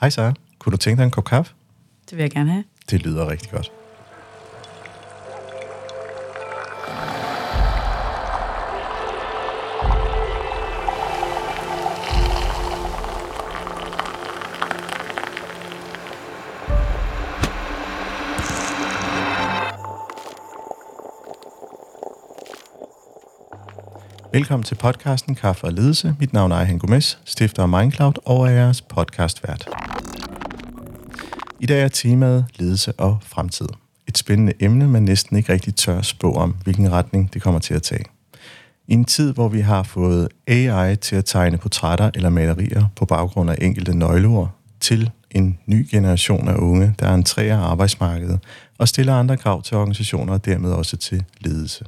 Hej Sara, kunne du tænke dig en kop kaffe? Det vil jeg gerne have. Det lyder rigtig godt. Velkommen til podcasten Kaffe og Ledelse. Mit navn er Ejhan Gomes, stifter af Mindcloud og er jeres podcastvært. I dag er temaet ledelse og fremtid. Et spændende emne, man næsten ikke rigtig tør spå om, hvilken retning det kommer til at tage. I en tid, hvor vi har fået AI til at tegne portrætter eller malerier på baggrund af enkelte nøgleord, til en ny generation af unge, der entrerer arbejdsmarkedet og stiller andre krav til organisationer og dermed også til ledelse.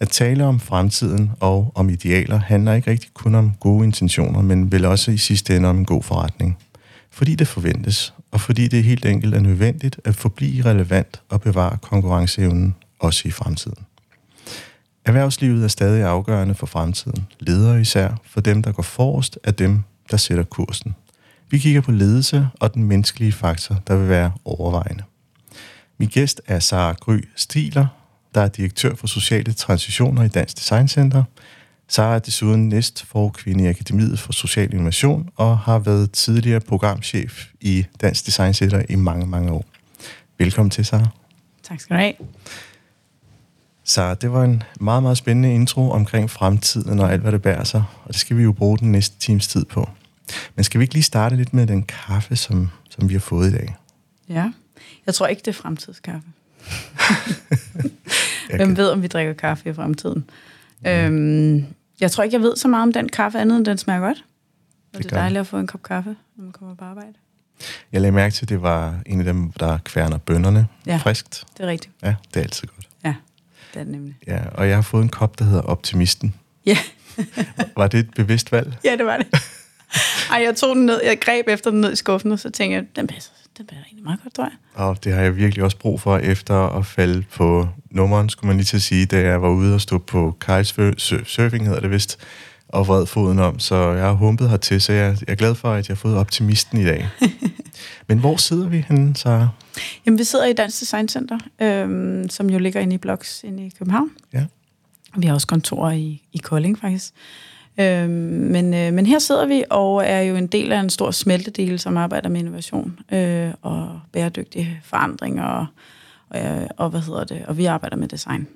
At tale om fremtiden og om idealer handler ikke rigtig kun om gode intentioner, men vel også i sidste ende om en god forretning. Fordi det forventes, og fordi det helt enkelt er nødvendigt at forblive relevant og bevare konkurrenceevnen også i fremtiden. Erhvervslivet er stadig afgørende for fremtiden. Ledere især, for dem, der går forrest, er dem, der sætter kursen. Vi kigger på ledelse og den menneskelige faktor, der vil være overvejende. Min gæst er Sara Gry Stiler, der er direktør for sociale transitioner i Dansk Design Center. Sara er desuden næst kvinde i Akademiet for Social Innovation og har været tidligere programchef i Dansk Design Center i mange, mange år. Velkommen til, Sara. Tak skal du have. Så det var en meget, meget spændende intro omkring fremtiden og alt, hvad det bærer sig. Og det skal vi jo bruge den næste times tid på. Men skal vi ikke lige starte lidt med den kaffe, som, som vi har fået i dag? Ja, jeg tror ikke, det er fremtidskaffe. Hvem ved, om vi drikker kaffe i fremtiden? Ja. Øhm, jeg tror ikke, jeg ved så meget om den kaffe, andet end den smager godt. Og det, det er dejligt at få en kop kaffe, når man kommer på arbejde. Jeg lagde mærke til, at det var en af dem, der kværner bønderne ja, friskt. det er rigtigt. Ja, det er altid godt. Ja, det er det nemlig. Ja, og jeg har fået en kop, der hedder Optimisten. Ja. var det et bevidst valg? Ja, det var det. Ej, jeg tog den ned, jeg greb efter den ned i skuffen, og så tænkte jeg, den passer, den passer egentlig meget godt, tror jeg. Og det har jeg virkelig også brug for, efter at falde på nummeren, skulle man lige til at sige, da jeg var ude og stå på kitesurfing, hedder det vist, og vred foden om, så jeg har humpet hertil, så jeg, jeg er glad for, at jeg har fået optimisten i dag. Men hvor sidder vi henne, så? Jamen, vi sidder i Dansk Design Center, øhm, som jo ligger inde i Bloks inde i København. Ja. Vi har også kontorer i, i Kolding, faktisk. Øhm, men, øh, men her sidder vi og er jo en del af en stor smeltedel, som arbejder med innovation øh, og bæredygtig forandring og, og, og hvad hedder det, og vi arbejder med design.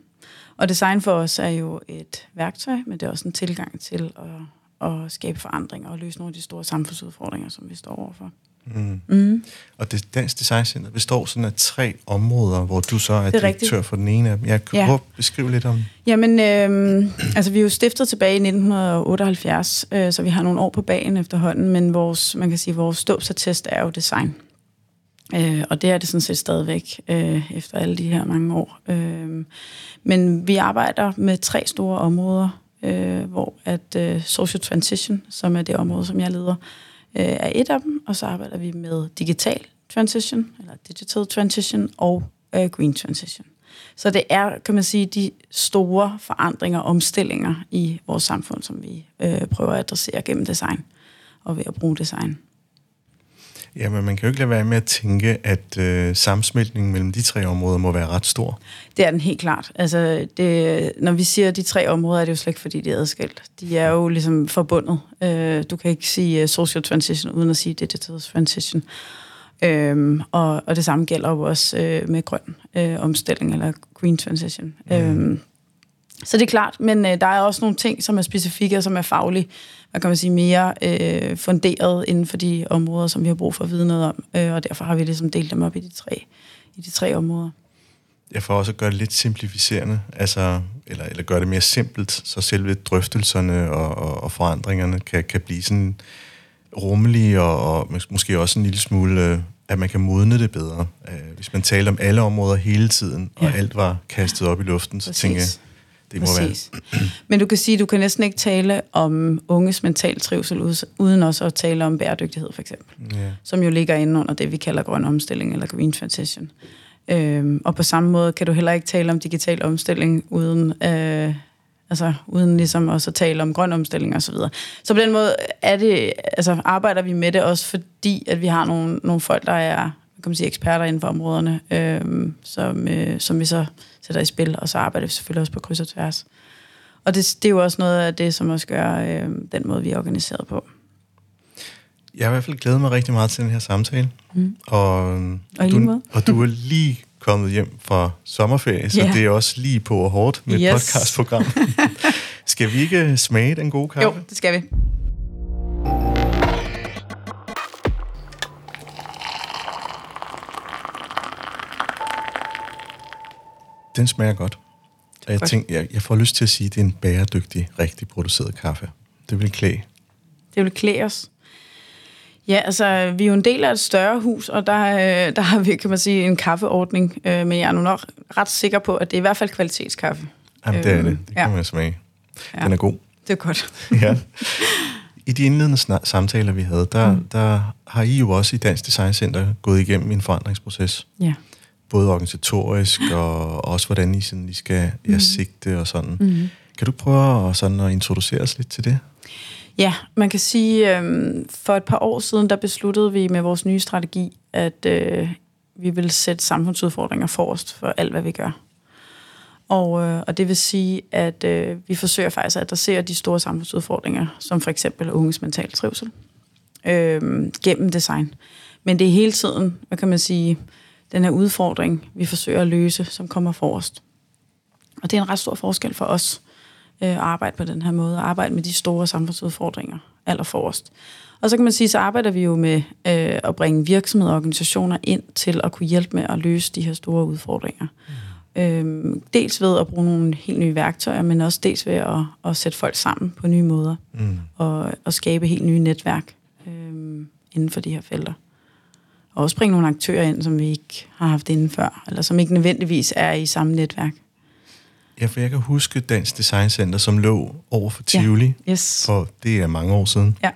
Og design for os er jo et værktøj, men det er også en tilgang til at, at skabe forandringer og løse nogle af de store samfundsudfordringer, som vi står overfor. Mm. Mm. Og det Dansk Design Center består sådan af tre områder, hvor du så er, er direktør rigtigt. for den ene af dem. Jeg kan ja. prøve at beskrive lidt om Jamen, øh, altså vi er jo stiftet tilbage i 1978, øh, så vi har nogle år på bagen efterhånden, men vores, man kan sige, vores ståbsattest er jo design. Øh, og det er det sådan set stadigvæk øh, efter alle de her mange år. Øh, men vi arbejder med tre store områder, øh, hvor at øh, social transition, som er det område, som jeg leder, øh, Øh, er et af dem, og så arbejder vi med digital transition, eller digital transition, og øh, green transition. Så det er, kan man sige, de store forandringer og omstillinger i vores samfund, som vi øh, prøver at adressere gennem design og ved at bruge design. Ja, men man kan jo ikke lade være med at tænke, at øh, sammensmeltningen mellem de tre områder må være ret stor. Det er den helt klart. Altså, det, når vi siger de tre områder, er det jo slet ikke, fordi de er adskilt. De er jo ligesom forbundet. Øh, du kan ikke sige uh, social transition, uden at sige digital transition. Øhm, og, og det samme gælder jo også øh, med grøn øh, omstilling, eller green transition. Mm. Øhm, så det er klart, men øh, der er også nogle ting, som er specifikke og som er faglige, hvad kan man sige, mere øh, funderet inden for de områder, som vi har brug for at vide noget om. Øh, og derfor har vi ligesom delt dem op i de tre, i de tre områder. Jeg får også at gøre det lidt simplificerende, altså, eller, eller gøre det mere simpelt, så selve drøftelserne og, og, og forandringerne kan, kan blive sådan rummelige og, og måske også en lille smule, øh, at man kan modne det bedre. Øh, hvis man taler om alle områder hele tiden, og ja. alt var kastet op i luften, så Præcis. tænker jeg, det må Præcis. være. Men du kan sige, du kan næsten ikke tale om unges mental trivsel, uden også at tale om bæredygtighed, for eksempel. Yeah. Som jo ligger inde under det, vi kalder grøn omstilling, eller green transition. Øhm, og på samme måde kan du heller ikke tale om digital omstilling, uden øh, Altså uden ligesom også at tale om grøn omstilling og så videre. Så på den måde er det, altså arbejder vi med det også, fordi at vi har nogle, nogle folk, der er kan man sige, eksperter inden for områderne, øh, som, øh, som vi så sætter i spil, og så arbejder vi selvfølgelig også på kryds og tværs. Og det, det er jo også noget af det, som også gør øh, den måde, vi er organiseret på. Jeg har i hvert fald glædet mig rigtig meget til den her samtale. Mm. Og, og, du, og du er lige kommet hjem fra sommerferie, så yeah. det er også lige på og hårdt med yes. podcastprogram. skal vi ikke smage den gode kaffe? Jo, det skal vi. Den smager godt. Og jeg, tænker, jeg, jeg får lyst til at sige, at det er en bæredygtig, rigtig produceret kaffe. Det vil klæde. Det vil klæde os. Ja, altså, vi er jo en del af et større hus, og der, øh, der har vi, kan man sige, en kaffeordning. Øh, men jeg er nu nok ret sikker på, at det er i hvert fald kvalitetskaffe. Jamen, det er det. Det kan ja. man smage. Den er god. Det er godt. ja. I de indledende samtaler, vi havde, der, mm. der har I jo også i Dansk Design Center gået igennem en forandringsproces. Ja. Både organisatorisk og også, hvordan I, sådan, I skal mm. sigte og sådan. Mm. Kan du prøve at, sådan, at introducere os lidt til det? Ja, man kan sige, øh, for et par år siden, der besluttede vi med vores nye strategi, at øh, vi vil sætte samfundsudfordringer forrest for alt, hvad vi gør. Og, øh, og det vil sige, at øh, vi forsøger faktisk at adressere de store samfundsudfordringer, som for eksempel unges mental trivsel, øh, gennem design. Men det er hele tiden, hvad kan man sige, den her udfordring, vi forsøger at løse, som kommer forrest. Og det er en ret stor forskel for os øh, at arbejde på den her måde, at arbejde med de store samfundsudfordringer allerforrest. Og så kan man sige, så arbejder vi jo med øh, at bringe virksomheder og organisationer ind til at kunne hjælpe med at løse de her store udfordringer. Mm. Øhm, dels ved at bruge nogle helt nye værktøjer, men også dels ved at, at sætte folk sammen på nye måder mm. og, og skabe helt nye netværk øhm, inden for de her felter. Og også bringe nogle aktører ind, som vi ikke har haft inden før, eller som ikke nødvendigvis er i samme netværk. Ja, for jeg kan huske Dansk Design Center, som lå over for Tivoli, ja. yes. for det er mange år siden. Ja.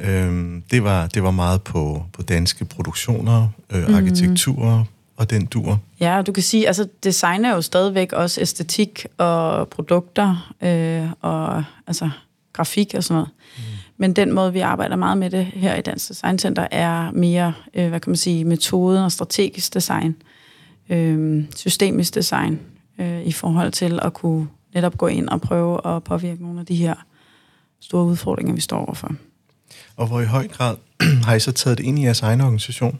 Øhm, det, var, det var meget på, på danske produktioner, øh, mm-hmm. arkitektur og den dur. Ja, du kan sige, altså design er jo stadigvæk også æstetik og produkter øh, og altså grafik og sådan noget. Mm. Men den måde, vi arbejder meget med det her i Dansk Design Center, er mere, øh, hvad kan man sige, metoden og strategisk design, øh, systemisk design, øh, i forhold til at kunne netop gå ind og prøve at påvirke nogle af de her store udfordringer, vi står overfor. Og hvor i høj grad har I så taget det ind i jeres egen organisation?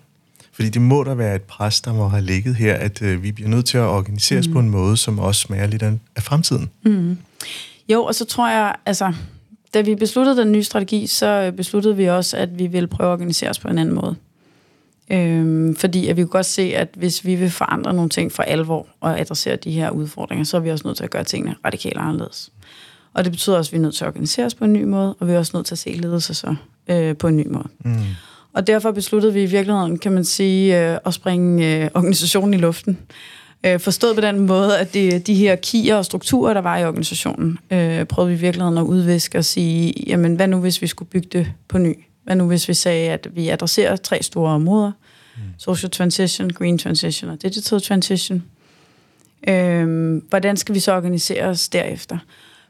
Fordi det må der være et pres, der må have ligget her, at øh, vi bliver nødt til at organiseres mm. på en måde, som også smager lidt af, af fremtiden. Mm. Jo, og så tror jeg, altså, da vi besluttede den nye strategi, så besluttede vi også, at vi ville prøve at organisere os på en anden måde. Øhm, fordi at vi kunne godt se, at hvis vi vil forandre nogle ting for alvor og adressere de her udfordringer, så er vi også nødt til at gøre tingene radikalt anderledes. Og det betyder også, at vi er nødt til at organisere os på en ny måde, og vi er også nødt til at se ledelse så øh, på en ny måde. Mm. Og derfor besluttede vi i virkeligheden, kan man sige, øh, at springe øh, organisationen i luften. Øh, forstået på den måde, at det, de her kier og strukturer, der var i organisationen, øh, prøvede vi i virkeligheden at udviske og sige, jamen hvad nu hvis vi skulle bygge det på ny? Hvad nu hvis vi sagde, at vi adresserer tre store områder? Mm. Social transition, green transition og digital transition. Øhm, hvordan skal vi så organisere os derefter?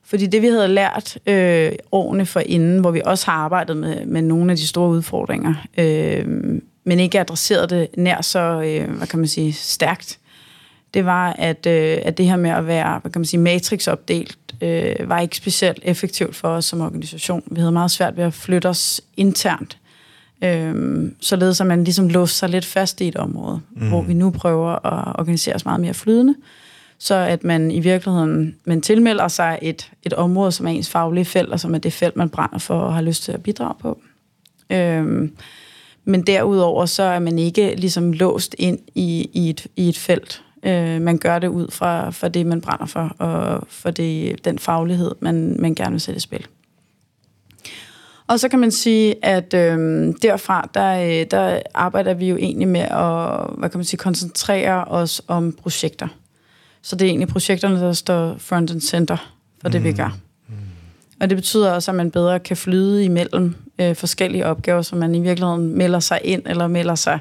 Fordi det, vi havde lært øh, årene for inden, hvor vi også har arbejdet med, med nogle af de store udfordringer, øh, men ikke adresseret det nær så, øh, hvad kan man sige, stærkt, det var, at, øh, at det her med at være, hvad kan man sige, matrixopdelt, øh, var ikke specielt effektivt for os som organisation. Vi havde meget svært ved at flytte os internt, øh, således at man ligesom låste sig lidt fast i et område, mm. hvor vi nu prøver at organisere os meget mere flydende, så at man i virkeligheden man tilmelder sig et, et område, som er ens faglige felt, og som er det felt, man brænder for og har lyst til at bidrage på. Øh, men derudover så er man ikke ligesom låst ind i, i, et, i et felt, Øh, man gør det ud fra, fra det, man brænder for, og for det, den faglighed, man, man gerne vil sætte i spil. Og så kan man sige, at øh, derfra, der, der arbejder vi jo egentlig med at hvad kan man sige, koncentrere os om projekter. Så det er egentlig projekterne, der står front and center for det, mm. vi gør. Mm. Og det betyder også, at man bedre kan flyde imellem øh, forskellige opgaver, så man i virkeligheden melder sig ind, eller melder sig,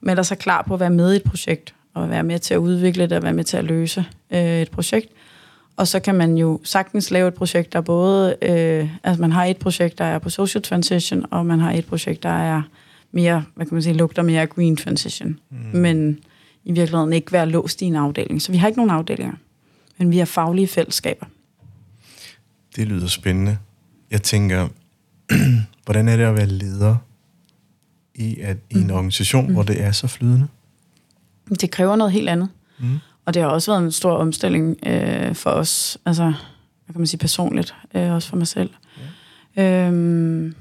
melder sig klar på at være med i et projekt, og være med til at udvikle det og være med til at løse øh, et projekt. Og så kan man jo sagtens lave et projekt, der både... Øh, altså man har et projekt, der er på social transition, og man har et projekt, der er mere, hvad kan man sige, lugter mere green transition. Mm. Men i virkeligheden ikke være låst i en afdeling. Så vi har ikke nogen afdelinger, men vi har faglige fællesskaber. Det lyder spændende. Jeg tænker, hvordan er det at være leder i, at, i en mm. organisation, mm. hvor det er så flydende? Det kræver noget helt andet. Mm. Og det har også været en stor omstilling øh, for os, altså, hvad kan man sige, personligt, øh, også for mig selv. Ja. Øhm,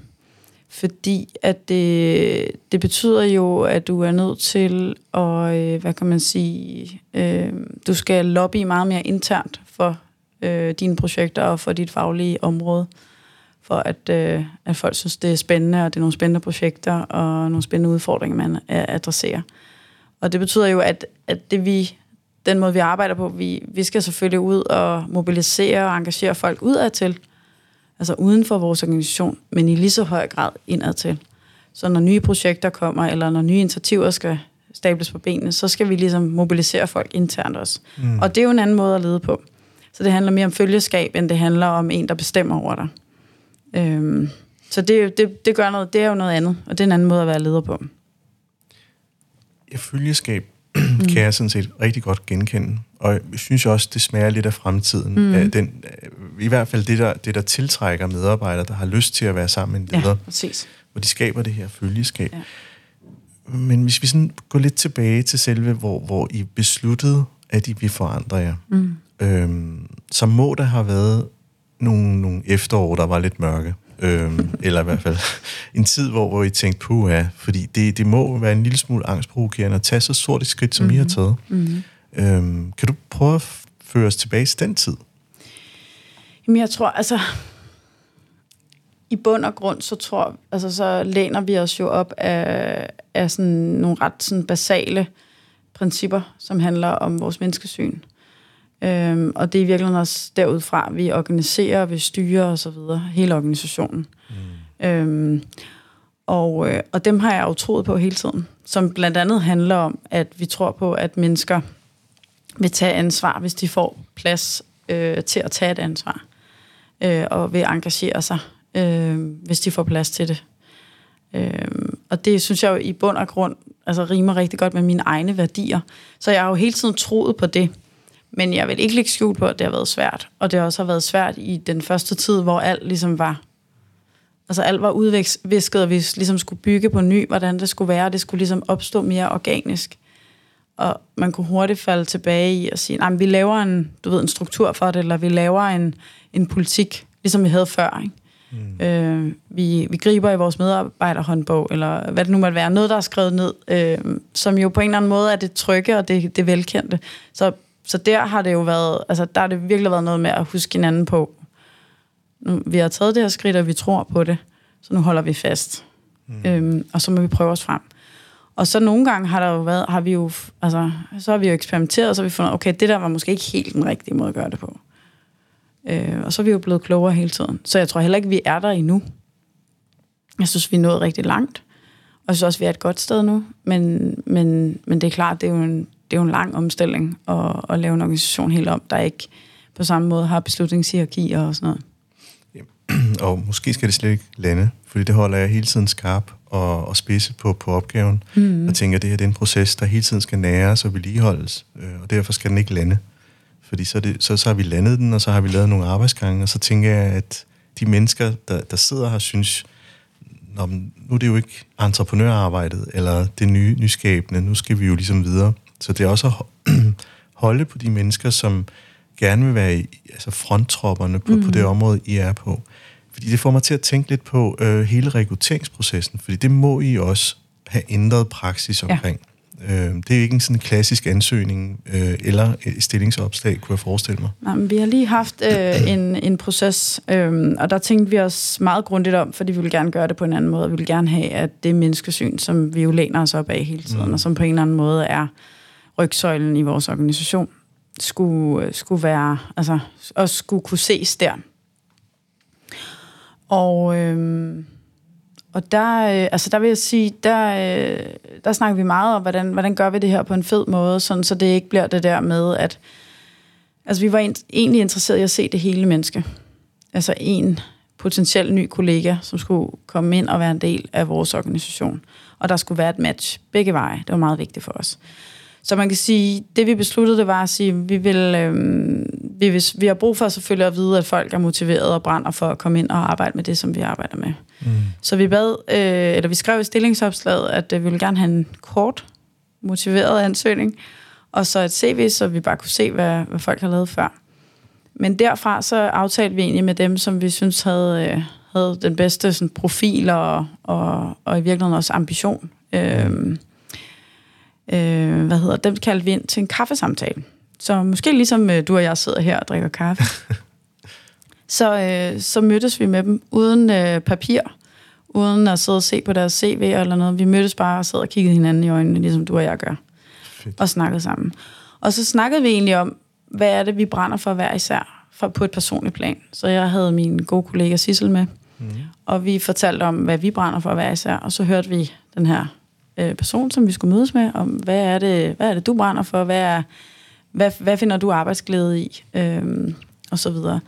fordi at det, det betyder jo, at du er nødt til at, øh, hvad kan man sige, øh, du skal lobby meget mere internt for øh, dine projekter og for dit faglige område, for at, øh, at folk synes, det er spændende, og det er nogle spændende projekter og nogle spændende udfordringer, man adresserer. Og det betyder jo, at, at det vi, den måde, vi arbejder på, vi, vi skal selvfølgelig ud og mobilisere og engagere folk udad til, altså uden for vores organisation, men i lige så høj grad indad til. Så når nye projekter kommer, eller når nye initiativer skal stables på benene, så skal vi ligesom mobilisere folk internt også. Mm. Og det er jo en anden måde at lede på. Så det handler mere om følgeskab, end det handler om en, der bestemmer over dig. Øhm, så det, det, det, gør noget, det er jo noget andet, og det er en anden måde at være leder på. Følgeskab mm. kan jeg sådan set rigtig godt genkende. Og jeg synes også, det smager lidt af fremtiden. Mm. Den, I hvert fald det der, det, der tiltrækker medarbejdere, der har lyst til at være sammen med en leder. Ja, præcis. Hvor de skaber det her følgeskab. Ja. Men hvis vi sådan går lidt tilbage til selve, hvor, hvor I besluttede, at I vil forandre jer, mm. øhm, så må der have været nogle, nogle efterår, der var lidt mørke. Øhm, eller i hvert fald en tid, hvor, hvor I tænkte, puh ja, fordi det, det må være en lille smule angstprovokerende at tage så stort et skridt, som mm-hmm. I har mhm. taget. Mm-hmm. Øhm, kan du prøve at føre os tilbage til den tid? Jamen jeg tror, altså i bund og grund, så tror altså så læner vi os jo op af, af sådan nogle ret sådan basale principper, som handler om vores menneskesyn. Øhm, og det er i virkeligheden også derudfra, vi organiserer, vi styrer og så videre, hele organisationen. Mm. Øhm, og, øh, og dem har jeg jo troet på hele tiden, som blandt andet handler om, at vi tror på, at mennesker vil tage ansvar, hvis de får plads øh, til at tage et ansvar, øh, og vil engagere sig, øh, hvis de får plads til det. Øh, og det synes jeg jo i bund og grund altså, rimer rigtig godt med mine egne værdier. Så jeg har jo hele tiden troet på det. Men jeg vil ikke lægge skjult på, at det har været svært. Og det har også været svært i den første tid, hvor alt ligesom var... Altså alt var udvisket, og vi ligesom skulle bygge på ny, hvordan det skulle være. Det skulle ligesom opstå mere organisk. Og man kunne hurtigt falde tilbage i og sige, nej, vi laver en, du ved, en struktur for det, eller vi laver en, en politik, ligesom vi havde før. Ikke? Mm. Øh, vi, vi griber i vores medarbejderhåndbog, eller hvad det nu måtte være, noget, der er skrevet ned, øh, som jo på en eller anden måde er det trygge og det, det velkendte. Så så der har det jo været, altså der har det virkelig været noget med at huske hinanden på. Nu, vi har taget det her skridt, og vi tror på det, så nu holder vi fast. Mm. Øhm, og så må vi prøve os frem. Og så nogle gange har der jo været, har vi jo, altså, så har vi jo eksperimenteret, og så har vi fundet, okay, det der var måske ikke helt den rigtige måde at gøre det på. Øh, og så er vi jo blevet klogere hele tiden. Så jeg tror heller ikke, vi er der endnu. Jeg synes, vi er nået rigtig langt. Og jeg synes også, vi er et godt sted nu. Men, men, men det er klart, det er jo en, det er jo en lang omstilling at, at lave en organisation helt om, der ikke på samme måde har beslutningshierarki og sådan noget. Ja. Og måske skal det slet ikke lande, fordi det holder jeg hele tiden skarp og, og spidse på, på opgaven. Mm. Og tænker, at det her det er en proces, der hele tiden skal næres og vedligeholdes, øh, og derfor skal den ikke lande. Fordi så, det, så, så har vi landet den, og så har vi lavet nogle arbejdsgange, og så tænker jeg, at de mennesker, der, der sidder her, synes, Nå, nu er det jo ikke entreprenørarbejdet, eller det nye, nyskabende, nu skal vi jo ligesom videre. Så det er også at holde på de mennesker, som gerne vil være i, altså fronttropperne på, mm. på det mhm. område, I er på. Fordi det får mig til at tænke lidt på øh, hele rekrutteringsprocessen, fordi det må I også have ændret praksis omkring. Ja. Øh, det er ikke en sådan klassisk ansøgning øh, eller et stillingsopslag, kunne jeg forestille mig. Nej, men vi har lige haft øh, en, en proces, øh, og der tænkte vi os meget grundigt om, fordi vi vil gerne gøre det på en anden måde. Vi vil gerne have, at det menneskesyn, som vi jo læner os op af hele tiden, mm. og som på en eller anden måde er rygsøjlen i vores organisation skulle, øh, skulle være, altså, og skulle kunne ses der. Og, øhm, og der, øh, altså der vil jeg sige, der, øh, der snakker vi meget om, hvordan, hvordan gør vi det her på en fed måde, sådan, så det ikke bliver det der med, at Altså, vi var egentlig interesseret i at se det hele menneske. Altså, en potentiel ny kollega, som skulle komme ind og være en del af vores organisation. Og der skulle være et match begge veje. Det var meget vigtigt for os. Så man kan sige, det vi besluttede, det var at sige, vi vil, øh, vi, vil, vi har brug for selvfølgelig at vide, at folk er motiveret og brænder for at komme ind og arbejde med det, som vi arbejder med. Mm. Så vi bad, øh, eller vi skrev i stillingsopslaget, at øh, vi ville gerne have en kort, motiveret ansøgning, og så et CV, så vi bare kunne se, hvad, hvad folk har lavet før. Men derfra så aftalte vi egentlig med dem, som vi synes havde, øh, havde den bedste sådan, profil og, og, og i virkeligheden også ambition. Øh, øh, hvad hedder dem kaldte vi ind til en kaffesamtale. Så måske ligesom øh, du og jeg sidder her og drikker kaffe. så, øh, så mødtes vi med dem uden øh, papir, uden at sidde og se på deres CV eller noget. Vi mødtes bare og sad og kiggede hinanden i øjnene, ligesom du og jeg gør. Fedt. Og snakkede sammen. Og så snakkede vi egentlig om, hvad er det, vi brænder for hver især, for på et personligt plan. Så jeg havde min gode kollega Sissel med, mm. og vi fortalte om, hvad vi brænder for hver især, og så hørte vi den her øh, person, som vi skulle mødes med, om hvad er det, hvad er det du brænder for, hvad, er, hvad, hvad finder du arbejdsglæde i, øhm, og så videre.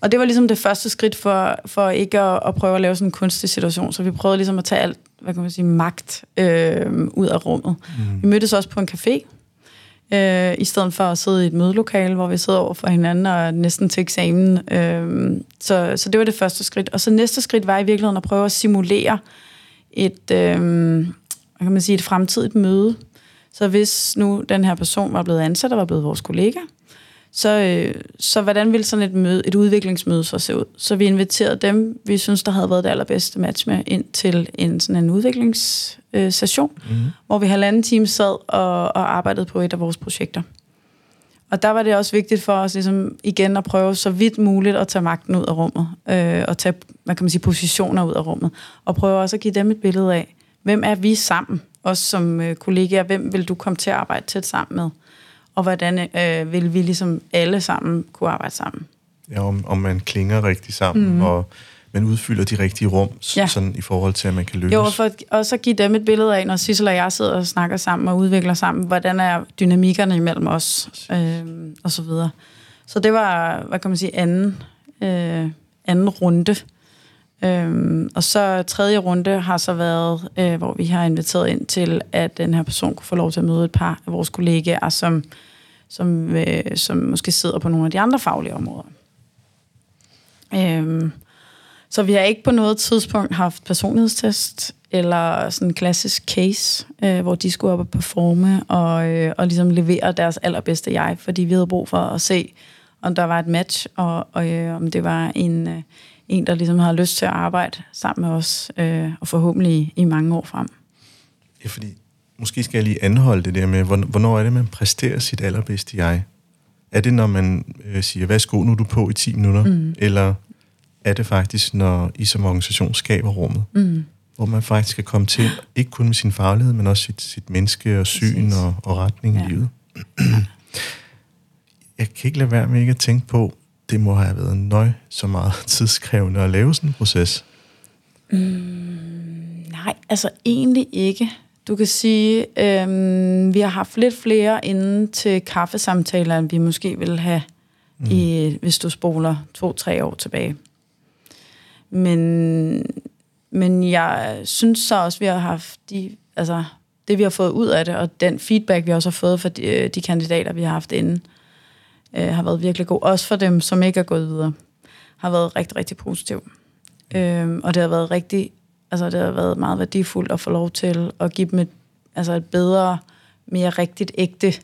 Og det var ligesom det første skridt for, for ikke at, at prøve at lave sådan en kunstig situation, så vi prøvede ligesom at tage alt, hvad kan man sige, magt øh, ud af rummet. Mm. Vi mødtes også på en café, øh, i stedet for at sidde i et mødelokale, hvor vi sidder over for hinanden og næsten til eksamen. Øh, så, så det var det første skridt. Og så næste skridt var i virkeligheden at prøve at simulere et, øh, hvad kan man sige, et fremtidigt møde. Så hvis nu den her person var blevet ansat og var blevet vores kollega, så, øh, så hvordan ville sådan et, møde, et udviklingsmøde så se ud? Så vi inviterede dem, vi synes, der havde været det allerbedste match med, ind til en sådan en udviklingssession, øh, mm. hvor vi halvanden time sad og, og arbejdede på et af vores projekter. Og der var det også vigtigt for os ligesom, igen at prøve så vidt muligt at tage magten ud af rummet, øh, og tage hvad kan man sige, positioner ud af rummet, og prøve også at give dem et billede af, hvem er vi sammen, også som øh, kollegaer, hvem vil du komme til at arbejde tæt sammen med? Og hvordan øh, vil vi ligesom alle sammen kunne arbejde sammen? Ja, om, om man klinger rigtig sammen, mm. og man udfylder de rigtige rum, ja. sådan i forhold til, at man kan lykkes. Jo, og, for, og så give dem et billede af, når Sissel og jeg sidder og snakker sammen og udvikler sammen, hvordan er dynamikkerne imellem os, øh, og så videre. Så det var, hvad kan man sige, anden, øh, anden runde Øhm, og så tredje runde har så været, øh, hvor vi har inviteret ind til, at den her person kunne få lov til at møde et par af vores kollegaer, som, som, øh, som måske sidder på nogle af de andre faglige områder. Øhm, så vi har ikke på noget tidspunkt haft personlighedstest eller sådan en klassisk case, øh, hvor de skulle op og performe og, øh, og ligesom levere deres allerbedste jeg, fordi vi havde brug for at se, om der var et match, og, og øh, om det var en, øh, en, der ligesom har lyst til at arbejde sammen med os, øh, og forhåbentlig i, i mange år frem. Ja, fordi måske skal jeg lige anholde det der med, hvornår er det, man præsterer sit allerbedste jeg? Er det, når man øh, siger, værsgo, nu er du på i 10 minutter? Mm. Eller er det faktisk, når I som organisation skaber rummet? Mm. Hvor man faktisk skal komme til, ikke kun med sin faglighed, men også sit, sit menneske og syn og, og retning ja. i livet. jeg kan ikke lade være med ikke at tænke på, det må have været nøj så meget tidskrævende at lave sådan en proces. Mm, nej, altså egentlig ikke. Du kan sige, øhm, vi har haft lidt flere inden til kaffesamtaler, end vi måske vil have, mm. i, hvis du spoler to-tre år tilbage. Men, men jeg synes så også, vi har haft de, altså, det, vi har fået ud af det, og den feedback, vi også har fået fra de, de kandidater, vi har haft inden, øh, har været virkelig god. Også for dem, som ikke er gået videre, har været rigtig, rigtig positiv. Øh, og det har været rigtig, altså det har været meget værdifuldt at få lov til at give dem et, altså et bedre, mere rigtigt, ægte,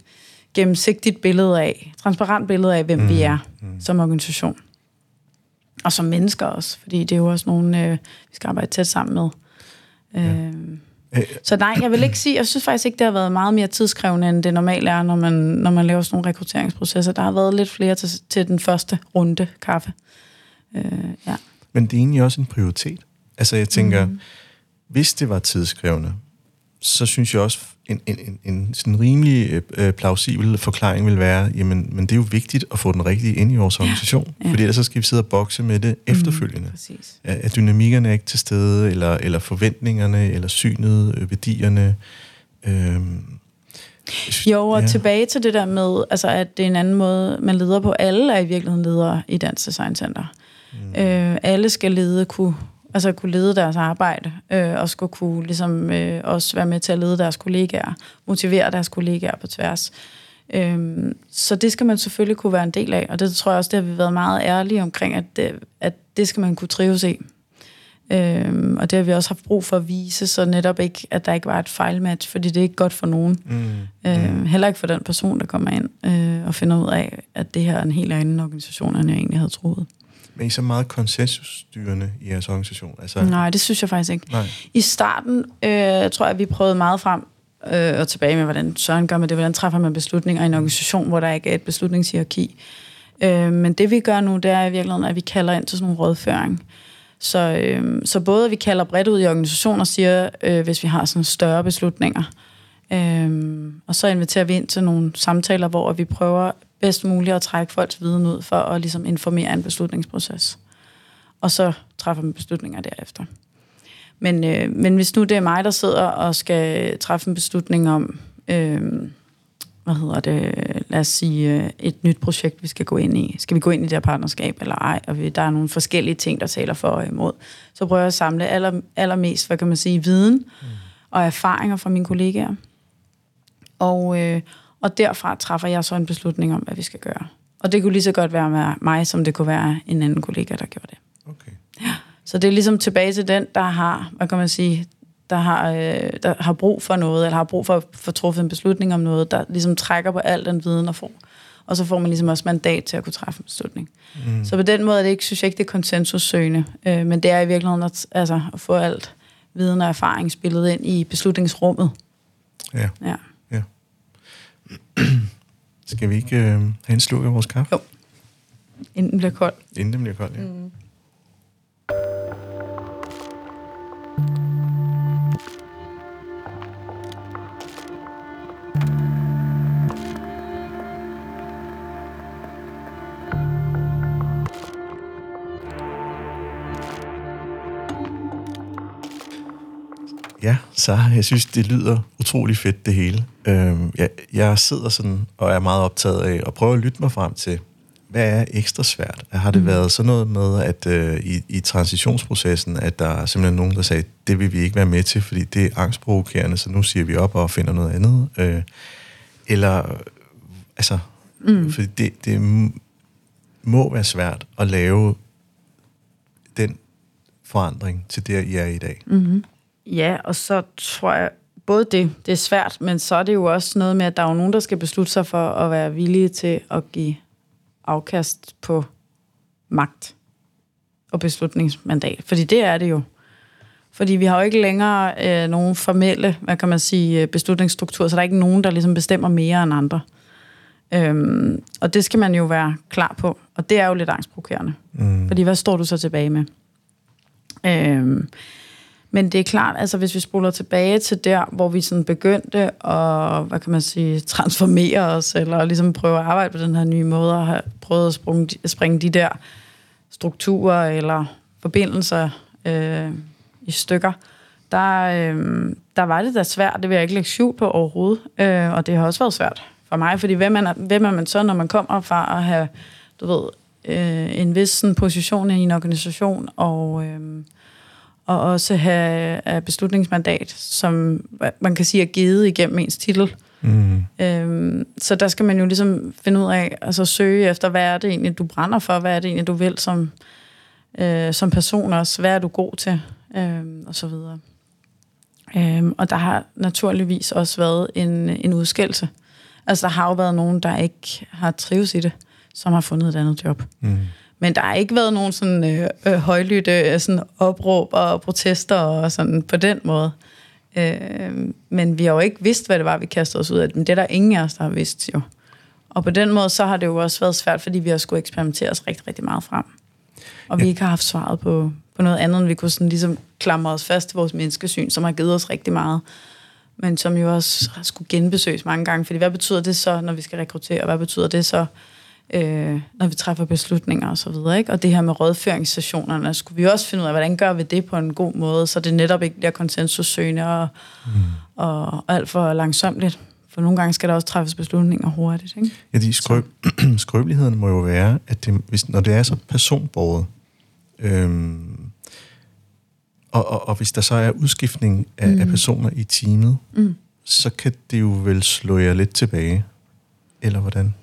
gennemsigtigt billede af, transparent billede af, hvem mm. vi er mm. som organisation. Og som mennesker også, fordi det er jo også nogen, øh, vi skal arbejde tæt sammen med. Ja. Så nej, jeg vil ikke sige, jeg synes faktisk ikke, det har været meget mere tidskrævende, end det normalt er, når man, når man laver sådan nogle rekrutteringsprocesser. Der har været lidt flere til, til den første runde kaffe. Øh, ja. Men det er egentlig også en prioritet. Altså jeg tænker, mm. hvis det var tidskrævende, så synes jeg også, en, en, en, en sådan rimelig øh, plausibel forklaring vil være, jamen, men det er jo vigtigt at få den rigtige ind i vores organisation, ja, ja. fordi ellers så skal vi sidde og bokse med det mm, efterfølgende. Præcis. Er, er dynamikkerne ikke til stede, eller, eller forventningerne, eller synet, øh, værdierne. Øh, Jo, og ja. tilbage til det der med, altså, at det er en anden måde, man leder på. Alle er i virkeligheden ledere i Dansk Design Center. Mm. Øh, alle skal lede, kunne, altså kunne lede deres arbejde, øh, og skulle kunne ligesom, øh, også være med til at lede deres kollegaer, motivere deres kollegaer på tværs. Øh, så det skal man selvfølgelig kunne være en del af, og det tror jeg også, det har vi været meget ærlige omkring, at det, at det skal man kunne trives i. Øhm, og det har vi også haft brug for at vise, så netop ikke, at der ikke var et fejlmatch, fordi det er ikke godt for nogen. Mm. Øhm, mm. Heller ikke for den person, der kommer ind øh, og finder ud af, at det her er en helt anden organisation, end jeg egentlig havde troet. Men I er så meget konsensusstyrende i jeres organisation? Altså... Nej, det synes jeg faktisk ikke. Nej. I starten øh, tror jeg, at vi prøvede meget frem øh, og tilbage med, hvordan Søren gør med det, hvordan træffer man beslutninger i en organisation, hvor der ikke er et beslutningshierarki. Øh, men det vi gør nu, det er i virkeligheden, at vi kalder ind til sådan nogle rådføring. Så, øh, så både vi kalder bredt ud i organisationen og siger, øh, hvis vi har sådan større beslutninger, øh, og så inviterer vi ind til nogle samtaler, hvor vi prøver bedst muligt at trække folks viden ud for at ligesom informere en beslutningsproces. Og så træffer man beslutninger derefter. Men, øh, men hvis nu det er mig, der sidder og skal træffe en beslutning om, øh, hvad hedder det, lad os sige, øh, et nyt projekt, vi skal gå ind i. Skal vi gå ind i det her partnerskab eller ej? Og vi, der er nogle forskellige ting, der taler for og imod. Så prøver jeg at samle aller, allermest, hvad kan man sige, viden mm. og erfaringer fra mine kollegaer. Og, øh, og derfra træffer jeg så en beslutning om, hvad vi skal gøre. Og det kunne lige så godt være med mig, som det kunne være en anden kollega, der gjorde det. Okay. Ja. Så det er ligesom tilbage til den, der har, hvad kan man sige, der har, øh, der har brug for noget, eller har brug for at få truffet en beslutning om noget, der ligesom trækker på al den viden og får. Og så får man ligesom også mandat til at kunne træffe en beslutning. Mm. Så på den måde er det ikke, synes jeg ikke, det er konsensussøgende, øh, men det er i virkeligheden at, altså, at få alt viden og erfaring spillet ind i beslutningsrummet. Ja. ja. Skal vi ikke øh, have en sluk af vores kaffe? Jo. Inden den bliver kold. Inden den bliver kold, ja. Mm. Ja, så jeg synes, det lyder utrolig fedt, det hele. Øhm, jeg, jeg sidder sådan og er meget optaget af at prøve at lytte mig frem til, hvad er ekstra svært? Har det mm. været sådan noget med, at øh, i, i transitionsprocessen, at der er simpelthen nogen, der sagde, det vil vi ikke være med til, fordi det er angstprovokerende, så nu siger vi op og finder noget andet? Øh, eller, altså, mm. fordi det, det må være svært at lave den forandring til det, I er i dag. Mm-hmm. Ja, og så tror jeg, både det, det er svært, men så er det jo også noget med, at der er jo nogen, der skal beslutte sig for at være villige til at give afkast på magt og beslutningsmandat. Fordi det er det jo. Fordi vi har jo ikke længere øh, nogen formelle, hvad kan man sige, beslutningsstruktur, så der er ikke nogen, der ligesom bestemmer mere end andre. Øhm, og det skal man jo være klar på. Og det er jo lidt angstprovokerende. Mm. Fordi hvad står du så tilbage med? Øhm, men det er klart, altså hvis vi spoler tilbage til der, hvor vi sådan begyndte at, hvad kan man sige, transformere os, eller ligesom prøve at arbejde på den her nye måde, og have prøvet at springe, springe de der strukturer eller forbindelser øh, i stykker, der, øh, der var det da svært, det vil jeg ikke lægge skjul på overhovedet, øh, og det har også været svært for mig, fordi hvem er, hvem er man så, når man kommer fra at have, du ved, øh, en vis sådan, position i en organisation, og... Øh, og også have beslutningsmandat, som man kan sige er givet igennem ens titel. Mm. Øhm, så der skal man jo ligesom finde ud af, altså søge efter, hvad er det egentlig, du brænder for, hvad er det egentlig, du vil som, øh, som person også, hvad er du god til, øhm, og så videre. Øhm, og der har naturligvis også været en, en udskældelse. Altså der har jo været nogen, der ikke har trives i det, som har fundet et andet job. Mm. Men der har ikke været nogen sådan øh, øh, højlytte øh, sådan opråb og protester og sådan på den måde. Øh, men vi har jo ikke vidst, hvad det var, vi kastede os ud af. Men det er der ingen af os, der har vidst jo. Og på den måde, så har det jo også været svært, fordi vi har skulle eksperimentere os rigtig, rigtig meget frem. Og ja. vi ikke har haft svaret på, på noget andet, end vi kunne sådan ligesom klamre os fast til vores menneskesyn, som har givet os rigtig meget men som jo også skulle genbesøges mange gange. Fordi hvad betyder det så, når vi skal rekruttere? Hvad betyder det så, øh, når vi træffer beslutninger og så videre. Ikke? Og det her med rådføringssessionerne, skulle vi også finde ud af, hvordan gør vi det på en god måde, så det netop ikke bliver konsensussøgende og, mm. og, og alt for langsomt For nogle gange skal der også træffes beslutninger hurtigt. Ikke? Ja, de skrøb, skrøbeligheden må jo være, at det, hvis, når det er så personbordet, øhm, og, og, og hvis der så er udskiftning af, mm. af personer i teamet, mm. så kan det jo vel slå jer lidt tilbage. Eller hvordan?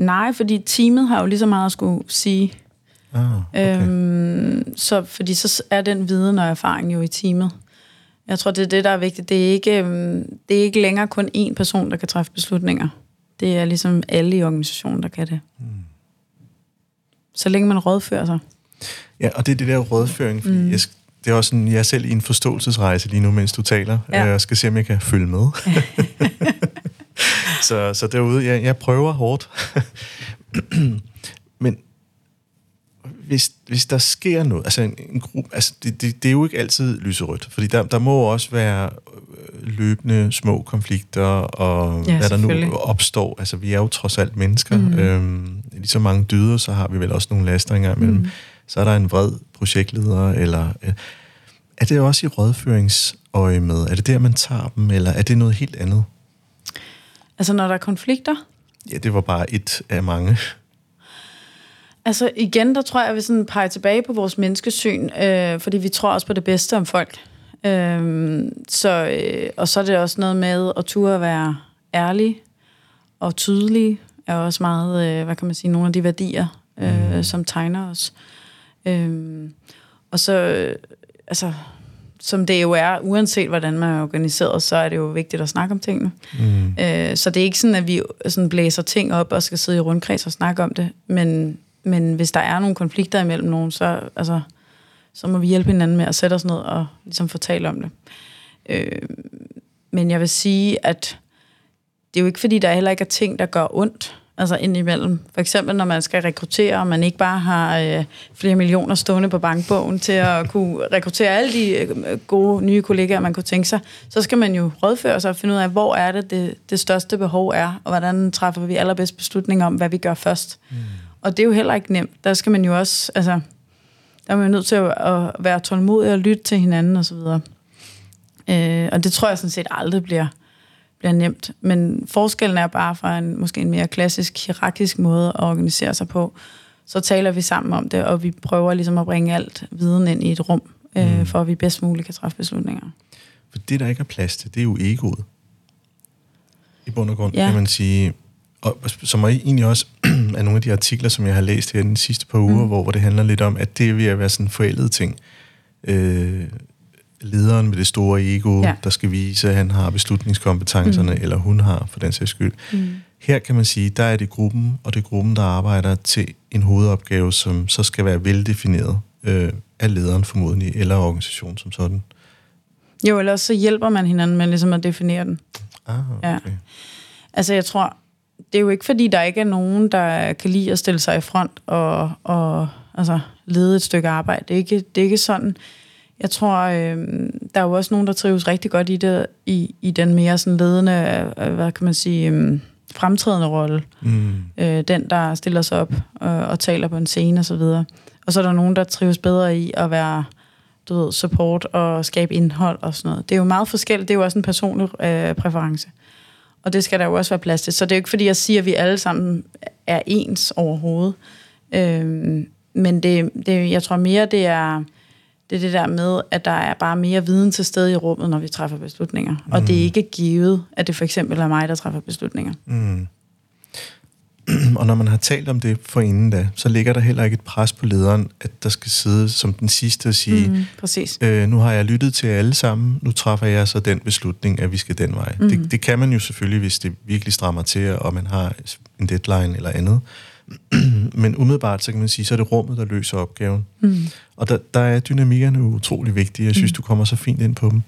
Nej, fordi teamet har jo lige så meget at skulle sige. Ah, okay. Øhm, så, fordi så er den viden og erfaring jo i teamet. Jeg tror, det er det, der er vigtigt. Det er ikke, øhm, det er ikke længere kun én person, der kan træffe beslutninger. Det er ligesom alle i organisationen, der kan det. Mm. Så længe man rådfører sig. Ja, og det er det der rådføring, fordi mm. jeg, det er også sådan, jeg er selv i en forståelsesrejse lige nu, mens du taler, ja. og skal se, om jeg kan følge med. så, så derude, jeg, jeg prøver hårdt. Men hvis, hvis der sker noget, altså en, en gruppe, altså det, det, det er jo ikke altid lyserødt, fordi der, der må også være øh, løbende små konflikter, og Ja, hvad der nu opstår. Altså vi er jo trods alt mennesker. Mm. Øhm, lige så mange dyder, så har vi vel også nogle lastringer imellem. Mm. Så er der en vred projektleder, eller... Øh, er det også i rådføringsøje med? Er det der, man tager dem, eller er det noget helt andet? Altså, når der er konflikter, Ja, det var bare et af mange. Altså igen, der tror jeg, at vi sådan peger tilbage på vores menneskesyn, øh, fordi vi tror også på det bedste om folk. Øh, så, øh, og så er det også noget med at turde at være ærlig og tydelig, er også meget, øh, hvad kan man sige, nogle af de værdier, øh, mm. som tegner os. Øh, og så, øh, altså, som det jo er, uanset hvordan man er organiseret, så er det jo vigtigt at snakke om tingene. Mm. Øh, så det er ikke sådan, at vi sådan blæser ting op og skal sidde i rundkreds og snakke om det, men, men hvis der er nogle konflikter imellem nogen, så, altså, så må vi hjælpe hinanden med at sætte os ned og ligesom fortælle om det. Øh, men jeg vil sige, at det er jo ikke fordi, der heller ikke er ting, der gør ondt, altså indimellem. For eksempel, når man skal rekruttere, og man ikke bare har øh, flere millioner stående på bankbogen til at kunne rekruttere alle de øh, gode nye kollegaer, man kunne tænke sig, så skal man jo rådføre sig og finde ud af, hvor er det, det, det største behov er, og hvordan træffer vi allerbedst beslutninger om, hvad vi gør først. Mm. Og det er jo heller ikke nemt. Der skal man jo også, altså, der er man jo nødt til at, at være tålmodig og lytte til hinanden osv. Øh, og det tror jeg sådan set aldrig bliver, bliver nemt. Men forskellen er bare fra en, måske en mere klassisk, hierarkisk måde at organisere sig på. Så taler vi sammen om det, og vi prøver ligesom at bringe alt viden ind i et rum, øh, Mm. for at vi bedst muligt kan træffe beslutninger. For det, der ikke er plads til, det er jo egoet. I bund og grund. Ja. kan man sige. Og som er egentlig også er nogle af de artikler, som jeg har læst her den sidste par uger, mm. hvor, hvor det handler lidt om, at det er ved at være sådan en forældet ting. Øh, lederen med det store ego, ja. Der skal vise, at han har beslutningskompetencerne, mm. eller hun har, for den sags skyld. Mm. Her kan man sige, der er det gruppen, og det er gruppen, der arbejder til en hovedopgave, som så skal være veldefineret øh, af lederen formodentlig, eller organisationen som sådan. Jo, ellers så hjælper man hinanden med ligesom at definere den. Ah, okay. Ja. Altså, jeg tror, det er jo ikke, fordi der ikke er nogen, der kan lide at stille sig i front og, og altså, lede et stykke arbejde. Det er ikke, det er ikke sådan. Jeg tror, øh, der er jo også nogen, der trives rigtig godt i det, i, i den mere sådan ledende, øh, hvad kan man sige, øh, fremtrædende rolle. Mm. Øh, den, der stiller sig op øh, og taler på en scene og så videre. Og så er der nogen, der trives bedre i at være du ved, support og skabe indhold og sådan noget. Det er jo meget forskelligt. Det er jo også en personlig øh, præference. Og det skal der jo også være plads til. Så det er jo ikke fordi, jeg siger, at vi alle sammen er ens overhovedet. Øhm, men det, det, jeg tror mere, det er, det er det der med, at der er bare mere viden til stede i rummet, når vi træffer beslutninger. Mm. Og det er ikke givet, at det for eksempel er mig, der træffer beslutninger. Mm. Og når man har talt om det for inden da, så ligger der heller ikke et pres på lederen, at der skal sidde som den sidste og sige, mm. Mm, præcis. øh, nu har jeg lyttet til alle sammen, nu træffer jeg så den beslutning, at vi skal den vej. Mm. Det, det kan man jo selvfølgelig, hvis det virkelig strammer til, og man har en deadline eller andet. Men umiddelbart, så kan man sige, så er det rummet, der løser opgaven. Mm. Og der, der er dynamikkerne utrolig vigtige. Jeg synes, mm. du kommer så fint ind på dem.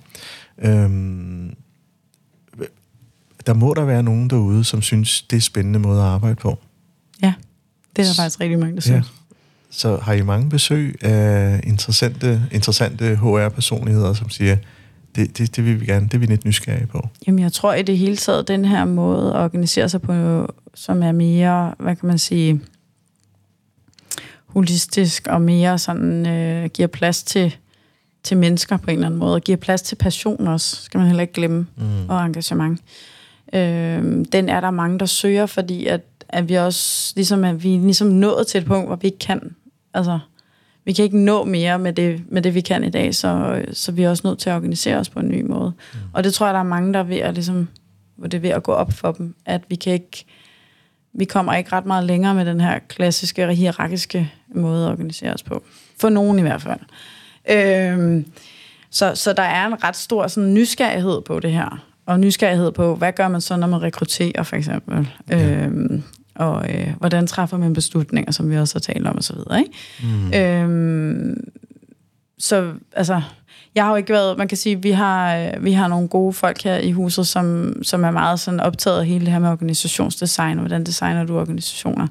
Øhm, der må der være nogen derude, som synes, det er en spændende måde at arbejde på. Ja, det er der faktisk rigtig mange, der synes. Så har I mange besøg af interessante, interessante HR-personligheder, som siger, det, det, det vil vi gerne, det er vi lidt nysgerrige på. Jamen, jeg tror i det hele taget, den her måde at organisere sig på, som er mere, hvad kan man sige, holistisk og mere sådan, øh, giver plads til, til mennesker på en eller anden måde, og giver plads til passion også, skal man heller ikke glemme, mm. og engagement. Øh, den er der mange, der søger, fordi at, at vi også ligesom, at vi ligesom nået til et punkt, hvor vi ikke kan, altså, vi kan ikke nå mere med det, med det vi kan i dag, så, så vi er også nødt til at organisere os på en ny måde. Mm. Og det tror jeg, der er mange, der er ved at, ligesom, hvor det er ved at gå op for dem, at vi kan ikke, vi kommer ikke ret meget længere med den her klassiske, hierarkiske måde at organisere os på. For nogen i hvert fald. Øhm, så, så der er en ret stor sådan, nysgerrighed på det her. Og nysgerrighed på, hvad gør man så, når man rekrutterer, for eksempel? Ja. Øhm, og øh, hvordan træffer man beslutninger, som vi også har talt om, og så videre. Ikke? Mm. Øhm, så altså, jeg har jo ikke været, man kan sige, vi har, øh, vi har nogle gode folk her i huset, som, som er meget sådan optaget af hele det her med organisationsdesign, og hvordan designer du organisationer,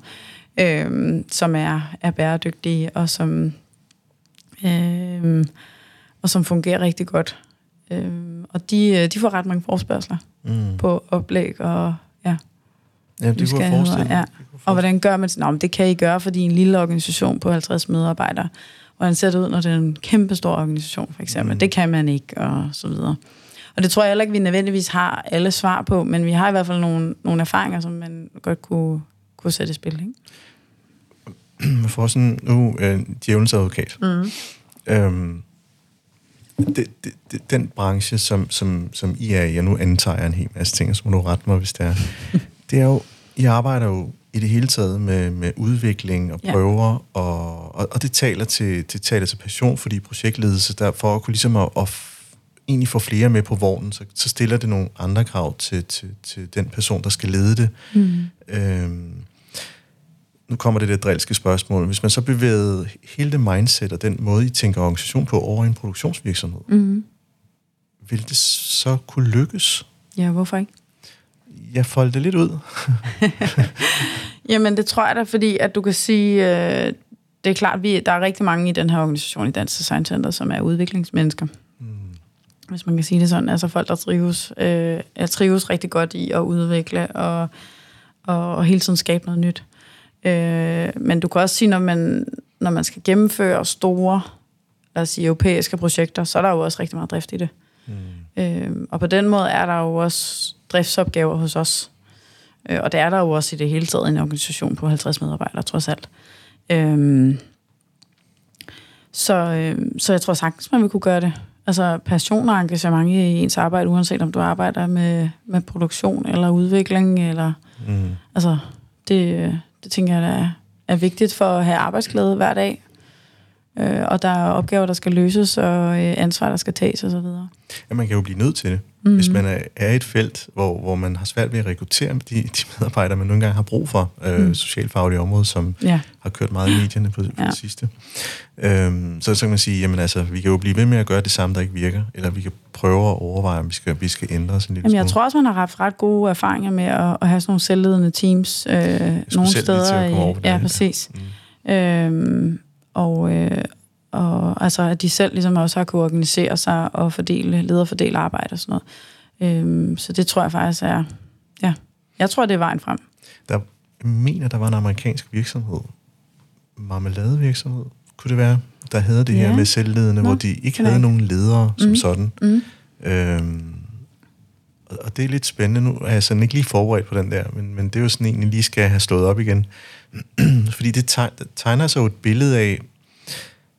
øhm, som er, er bæredygtige, og som, øhm, og som fungerer rigtig godt. Øhm, og de, øh, de får ret mange forspørgseler mm. på oplæg og ja. Ja, det kunne jeg forestille ja. Og hvordan gør man det? Nå, det kan I gøre, fordi en lille organisation på 50 medarbejdere, hvordan ser det ud, når det er en kæmpe stor organisation, for eksempel. Mm. Det kan man ikke, og så videre. Og det tror jeg heller ikke, vi nødvendigvis har alle svar på, men vi har i hvert fald nogle, nogle erfaringer, som man godt kunne, kunne sætte i spil. Ikke? For sådan nu, øh, djævelens advokat. Mm. Øhm, det, det, det, den branche, som, som, som I er i, og nu antager jeg en hel masse ting, så må du rette mig, hvis det er, det er jo, I arbejder jo i det hele taget med, med udvikling og prøver, ja. og, og, og det taler til, det taler til passion, fordi projektledelse, der for at kunne ligesom at, at egentlig få flere med på vognen, så, så stiller det nogle andre krav til, til, til den person, der skal lede det. Mm. Øhm, nu kommer det det drilske spørgsmål. Hvis man så bevæger hele det mindset og den måde, I tænker organisation på over en produktionsvirksomhed, mm. vil det så kunne lykkes? Ja, hvorfor ikke? Jeg folder det lidt ud. Jamen, det tror jeg da, fordi at du kan sige, øh, det er klart, vi, der er rigtig mange i den her organisation i Dansk Design Center, som er udviklingsmennesker. Mm. Hvis man kan sige det sådan. Altså folk, der trives, øh, jeg trives rigtig godt i at udvikle og, og, og hele tiden skabe noget nyt. Øh, men du kan også sige, når man, når man skal gennemføre store, lad os sige, europæiske projekter, så er der jo også rigtig meget drift i det. Mm. Øh, og på den måde er der jo også driftsopgaver hos os. Øh, og det er der jo også i det hele taget en organisation på 50 medarbejdere, trods alt. Øh, så, øh, så jeg tror sagtens, man vil kunne gøre det. Altså passion og engagement i ens arbejde, uanset om du arbejder med, med produktion eller udvikling, eller mm. altså det, det tænker jeg, der er, er vigtigt for at have arbejdsglæde hver dag. Øh, og der er opgaver, der skal løses, og øh, ansvar, der skal tages osv. Ja, man kan jo blive nødt til det. Mm-hmm. Hvis man er, i et felt, hvor, hvor man har svært ved at rekruttere de, de medarbejdere, man nogle gange har brug for, øh, mm. socialfaglige område, som ja. har kørt meget i medierne på, på ja. det sidste. Øhm, så, så kan man sige, jamen altså, vi kan jo blive ved med at gøre det samme, der ikke virker, eller vi kan prøve at overveje, om vi skal, vi skal ændre os en lille Jamen, jeg tror også, man har haft ret gode erfaringer med at, at have sådan nogle selvledende teams øh, nogle steder. I, ja, præcis. Mm. Øhm, og, øh, og altså, at de selv ligesom også har kunne organisere sig og fordele, lede og fordele arbejde og sådan noget. Øhm, så det tror jeg faktisk er, ja, jeg tror, det er vejen frem. Der, jeg mener, der var en amerikansk virksomhed, marmeladevirksomhed, kunne det være, der havde det ja. her med selvledende, Nå, hvor de ikke havde ikke. nogen ledere som mm. sådan. Mm. Øhm, og det er lidt spændende. Nu er jeg sådan ikke lige forberedt på den der, men, men det er jo sådan en, jeg lige skal have slået op igen. Fordi det tegner sig jo et billede af,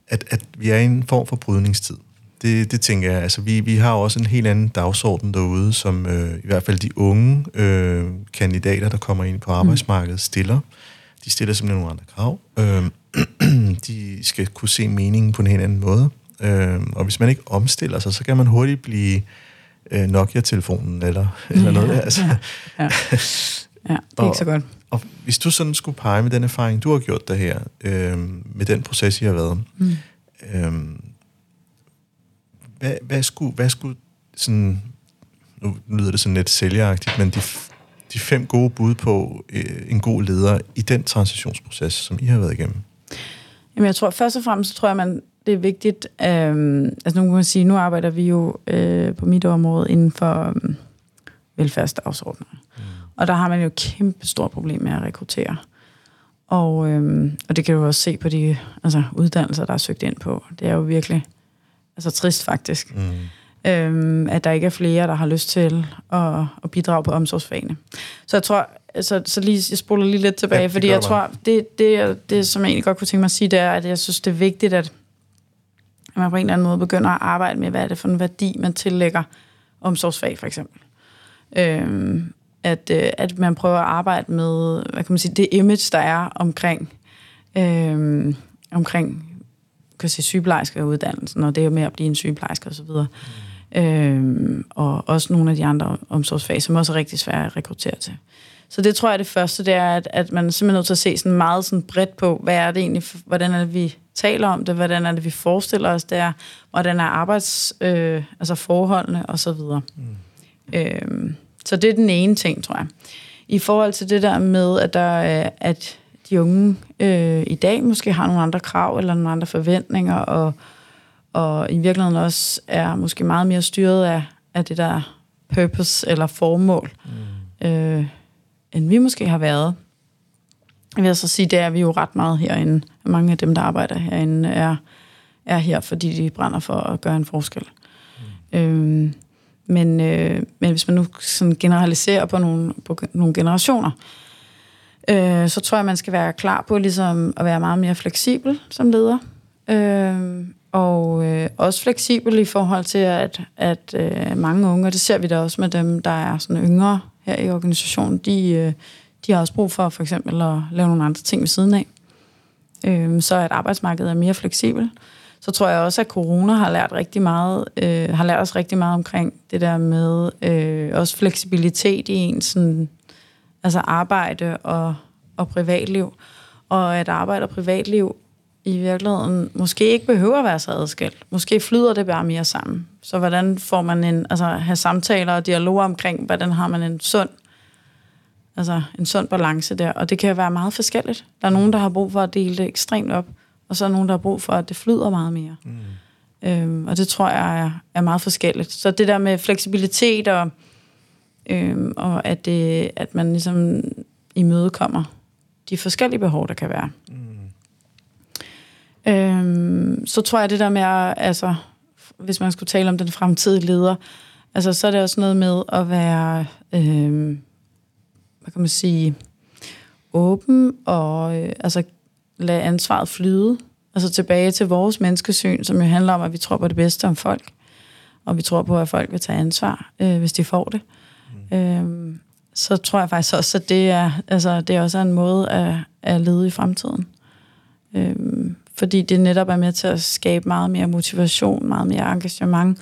at, at vi er i en form for brydningstid. Det, det tænker jeg. Altså, vi, vi har også en helt anden dagsorden derude, som øh, i hvert fald de unge øh, kandidater, der kommer ind på arbejdsmarkedet, stiller. De stiller simpelthen nogle andre krav. Øh, de skal kunne se meningen på en helt anden måde. Øh, og hvis man ikke omstiller sig, så kan man hurtigt blive øh, Nokia-telefonen eller, eller ja, noget. Altså. Ja, ja. ja, det er og, ikke så godt. Og hvis du sådan skulle pege med den erfaring, du har gjort der her, øh, med den proces, I har været, mm. øh, hvad, hvad, skulle, hvad skulle sådan, nu lyder det sådan lidt sælgeragtigt, men de, de fem gode bud på øh, en god leder i den transitionsproces, som I har været igennem? Jamen jeg tror først og fremmest, så tror jeg, man, det er vigtigt, øh, altså nu kan man sige, nu arbejder vi jo øh, på mit område inden for øh, velfærdsdagsordner. Mm. Og der har man jo et kæmpe stort problem med at rekruttere. Og, øhm, og det kan du også se på de altså, uddannelser, der er søgt ind på. Det er jo virkelig altså, trist faktisk. Mm. Øhm, at der ikke er flere, der har lyst til at, at bidrage på omsorgsfagene. Så jeg tror, så, så lige, jeg spoler lige lidt tilbage, Ja, fordi jeg tror, det, det, det, som jeg egentlig godt kunne tænke mig at sige, det er, at jeg synes, det er vigtigt, at man på en eller anden måde begynder at arbejde med, hvad er det for en værdi, man tillægger omsorgsfag, for eksempel. Øhm, at, øh, at man prøver at arbejde med, hvad kan man sige, det image, der er omkring, øhm, omkring kan sige, sygeplejerske uddannelsen, og det er med at blive en sygeplejerske osv. Mm. Øhm, og også nogle af de andre omsorgsfag, som også er rigtig svære at rekruttere til. Så det tror jeg, det første, det er, at, at man er simpelthen nødt til at se sådan meget sådan bredt på, hvad er det egentlig, hvordan er det, vi taler om det, hvordan er det, vi forestiller os, det er, hvordan er arbejds, øh, altså forholdene og så videre. Mm. Øhm, så det er den ene ting, tror jeg. I forhold til det der med, at, der, er, at de unge øh, i dag måske har nogle andre krav eller nogle andre forventninger, og, og i virkeligheden også er måske meget mere styret af, af det der purpose eller formål, mm. øh, end vi måske har været. Jeg vil så sige, det er vi jo ret meget herinde. Mange af dem, der arbejder herinde, er, er her, fordi de brænder for at gøre en forskel. Mm. Øhm, men, øh, men hvis man nu sådan generaliserer på nogle, på nogle generationer, øh, så tror jeg, man skal være klar på ligesom at være meget mere fleksibel som leder. Øh, og øh, også fleksibel i forhold til, at, at øh, mange unge, og det ser vi da også med dem, der er sådan yngre her i organisationen, de, øh, de har også brug for for eksempel at lave nogle andre ting ved siden af. Øh, så at arbejdsmarkedet er mere fleksibel. Så tror jeg også, at corona har lært rigtig meget, øh, har lært os rigtig meget omkring det der med øh, også fleksibilitet i ens sådan, altså arbejde og, og privatliv. Og at arbejde og privatliv i virkeligheden måske ikke behøver at være så adskilt. Måske flyder det bare mere sammen. Så hvordan får man en, altså have samtaler og dialoger omkring, hvordan har man en sund, altså en sund balance der. Og det kan være meget forskelligt. Der er nogen, der har brug for at dele det ekstremt op, og så er nogen, der har brug for, at det flyder meget mere. Mm. Øhm, og det tror jeg er, er meget forskelligt. Så det der med fleksibilitet og, øhm, og at, det, at man ligesom imødekommer de forskellige behov, der kan være. Mm. Øhm, så tror jeg, det der med, at, altså, hvis man skulle tale om den fremtidige leder, altså, så er det også noget med at være, øhm, hvad kan man sige, åben og øh, altså, lade ansvaret flyde. Altså tilbage til vores menneskesyn, som jo handler om, at vi tror på det bedste om folk. Og vi tror på, at folk vil tage ansvar, øh, hvis de får det. Mm. Øhm, så tror jeg faktisk også, at det er, altså, det er også en måde at, at lede i fremtiden. Øhm, fordi det netop er med til at skabe meget mere motivation, meget mere engagement,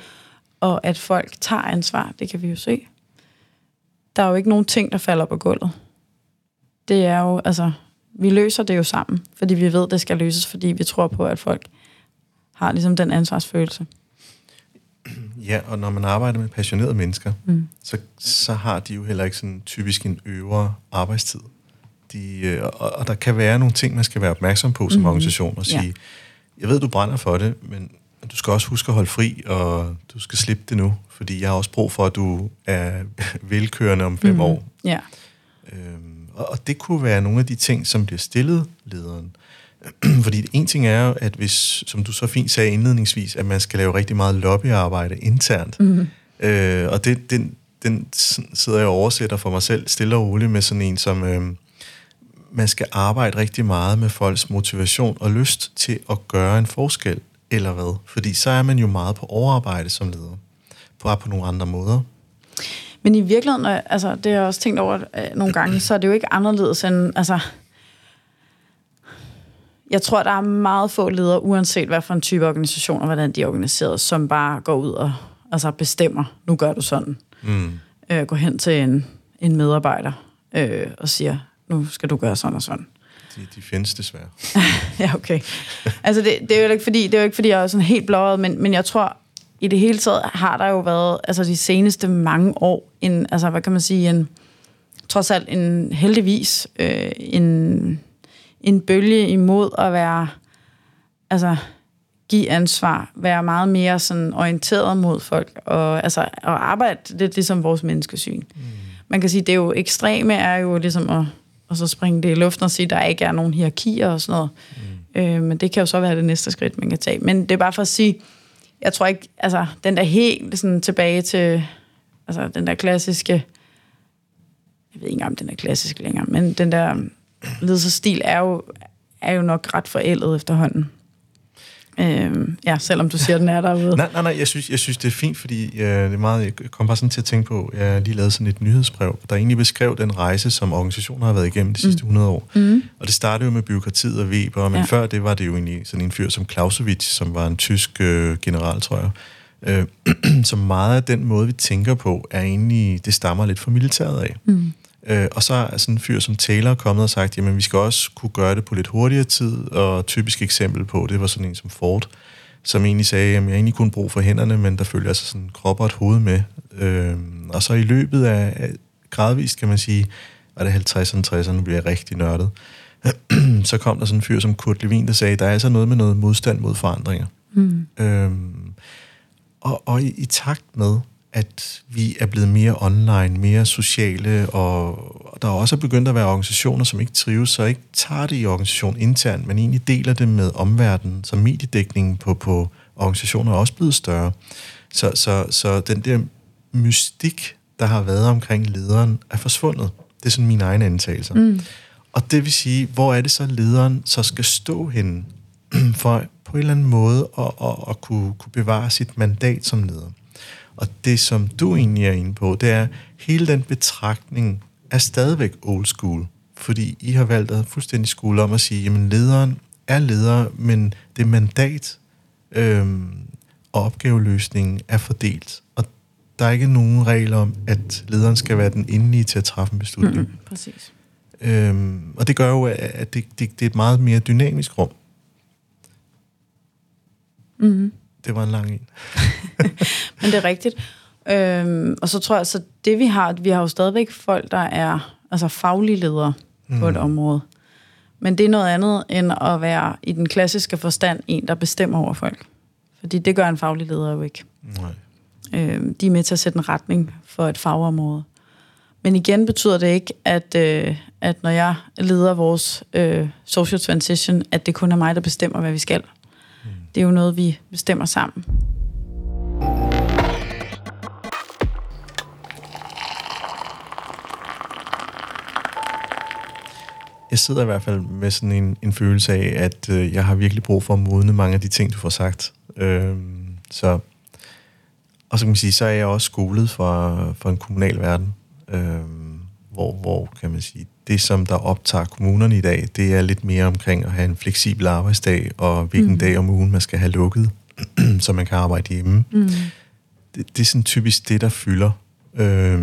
og at folk tager ansvar, det kan vi jo se. Der er jo ikke nogen ting, der falder på gulvet. Det er jo, altså, vi løser det jo sammen, fordi vi ved, det skal løses, fordi vi tror på, at folk har ligesom den ansvarsfølelse. Ja, og når man arbejder med passionerede mennesker, mm. så, så har de jo heller ikke sådan typisk en øvre arbejdstid. De, øh, og, og der kan være nogle ting, man skal være opmærksom på som mm-hmm. organisation og sige, ja. jeg ved, du brænder for det, men du skal også huske at holde fri, og du skal slippe det nu, fordi jeg har også brug for, at du er velkørende om fem mm-hmm. år. Ja. Øhm, og, og det kunne være nogle af de ting, som bliver stillet lederen. Fordi en ting er jo, at hvis, som du så fint sagde indledningsvis, at man skal lave rigtig meget lobbyarbejde internt. Mm-hmm. Øh, og det, den, den sidder jeg og oversætter for mig selv stille og roligt med sådan en, som øh, man skal arbejde rigtig meget med folks motivation og lyst til at gøre en forskel, eller hvad? Fordi så er man jo meget på overarbejde som leder. Bare på nogle andre måder. Men i virkeligheden, altså, det har jeg også tænkt over øh, nogle gange, så er det jo ikke anderledes end, altså, jeg tror, der er meget få ledere, uanset hvad for en type organisation og hvordan de er organiseret, som bare går ud og altså bestemmer, nu gør du sådan. Mm. Øh, går hen til en, en medarbejder øh, og siger, nu skal du gøre sådan og sådan. De, de findes desværre. ja, okay. Altså, det, det, er jo ikke fordi, det er jo ikke, fordi jeg er sådan helt blåret, men, men jeg tror, i det hele taget har der jo været, altså de seneste mange år, en, altså hvad kan man sige, en, trods alt en heldigvis, øh, en, en bølge imod at være, altså give ansvar, være meget mere sådan orienteret mod folk, og altså at arbejde lidt ligesom vores menneskesyn. Mm. Man kan sige, det er jo ekstreme er jo ligesom at og så springe det i luften og sige, at der ikke er nogen hierarkier og sådan noget. Mm. Øh, men det kan jo så være det næste skridt, man kan tage. Men det er bare for at sige, jeg tror ikke, altså den der helt sådan tilbage til, altså den der klassiske, jeg ved ikke om den er klassisk længere, men den der ledelsesstil er jo, er jo nok ret forældet efterhånden. Øhm, ja, selvom du siger, at den er derude. Nej, nej, nej, jeg synes, jeg synes det er fint, fordi ja, det er meget, jeg kom bare sådan til at tænke på, jeg lige lavet sådan et nyhedsbrev, der egentlig beskrev den rejse, som organisationen har været igennem de sidste mm. 100 år. Mm. Og det startede jo med byråkratiet og Weber, men ja. før det var det jo egentlig sådan en fyr som Clausewitz, som var en tysk øh, general, tror jeg. Øh, så meget af den måde, vi tænker på, er egentlig, det stammer lidt fra militæret af. Mm. Øh, og så er sådan en fyr som Taylor kommet og sagt, jamen vi skal også kunne gøre det på lidt hurtigere tid, og typisk eksempel på, det var sådan en som Ford, som egentlig sagde, at jeg egentlig kun brug for hænderne, men der følger altså sådan en krop og et hoved med. Øh, og så i løbet af, gradvist, kan man sige, var det 50'erne, 60'erne, nu bliver jeg rigtig nørdet, så kom der sådan en fyr som Kurt Levin, der sagde, der er altså noget med noget modstand mod forandringer. Mm. Øh, og, og i, i takt med, at vi er blevet mere online, mere sociale, og der er også begyndt at være organisationer, som ikke trives, så ikke tager det i organisationen internt, men egentlig deler det med omverdenen, så mediedækningen på, på organisationer er også blevet større. Så, så, så den der mystik, der har været omkring lederen, er forsvundet. Det er sådan mine egne antagelser. Mm. Og det vil sige, hvor er det så, lederen så skal stå henne, for på en eller anden måde at, at, at kunne, kunne bevare sit mandat som leder. Og det, som du egentlig er inde på, det er, hele den betragtning er stadigvæk old school. Fordi I har valgt at fuldstændig skole om at sige, jamen lederen er leder, men det mandat øhm, og opgaveløsningen er fordelt. Og der er ikke nogen regler om, at lederen skal være den endelige til at træffe en beslutning. Mm, præcis. Øhm, og det gør jo, at det, det, det er et meget mere dynamisk rum. Mm. Det var en lang en. Men det er rigtigt. Øhm, og så tror jeg, så det vi har, vi har jo stadigvæk folk, der er altså faglige ledere mm. på et mm. område. Men det er noget andet, end at være i den klassiske forstand en, der bestemmer over folk. Fordi det gør en faglig leder jo ikke. Nej. Øhm, de er med til at sætte en retning for et fagområde. Men igen betyder det ikke, at, øh, at når jeg leder vores øh, social transition, at det kun er mig, der bestemmer, hvad vi skal. Det er jo noget, vi bestemmer sammen. jeg sidder i hvert fald med sådan en, en følelse af, at øh, jeg har virkelig brug for at modne mange af de ting, du får sagt. Øh, så, og så kan man sige, så er jeg også skolet for, for en kommunal verden, øh, hvor, hvor kan man sige, det som der optager kommunerne i dag, det er lidt mere omkring at have en fleksibel arbejdsdag, og hvilken mm. dag om ugen man skal have lukket, så man kan arbejde hjemme. Mm. Det, det er sådan typisk det, der fylder. Øh,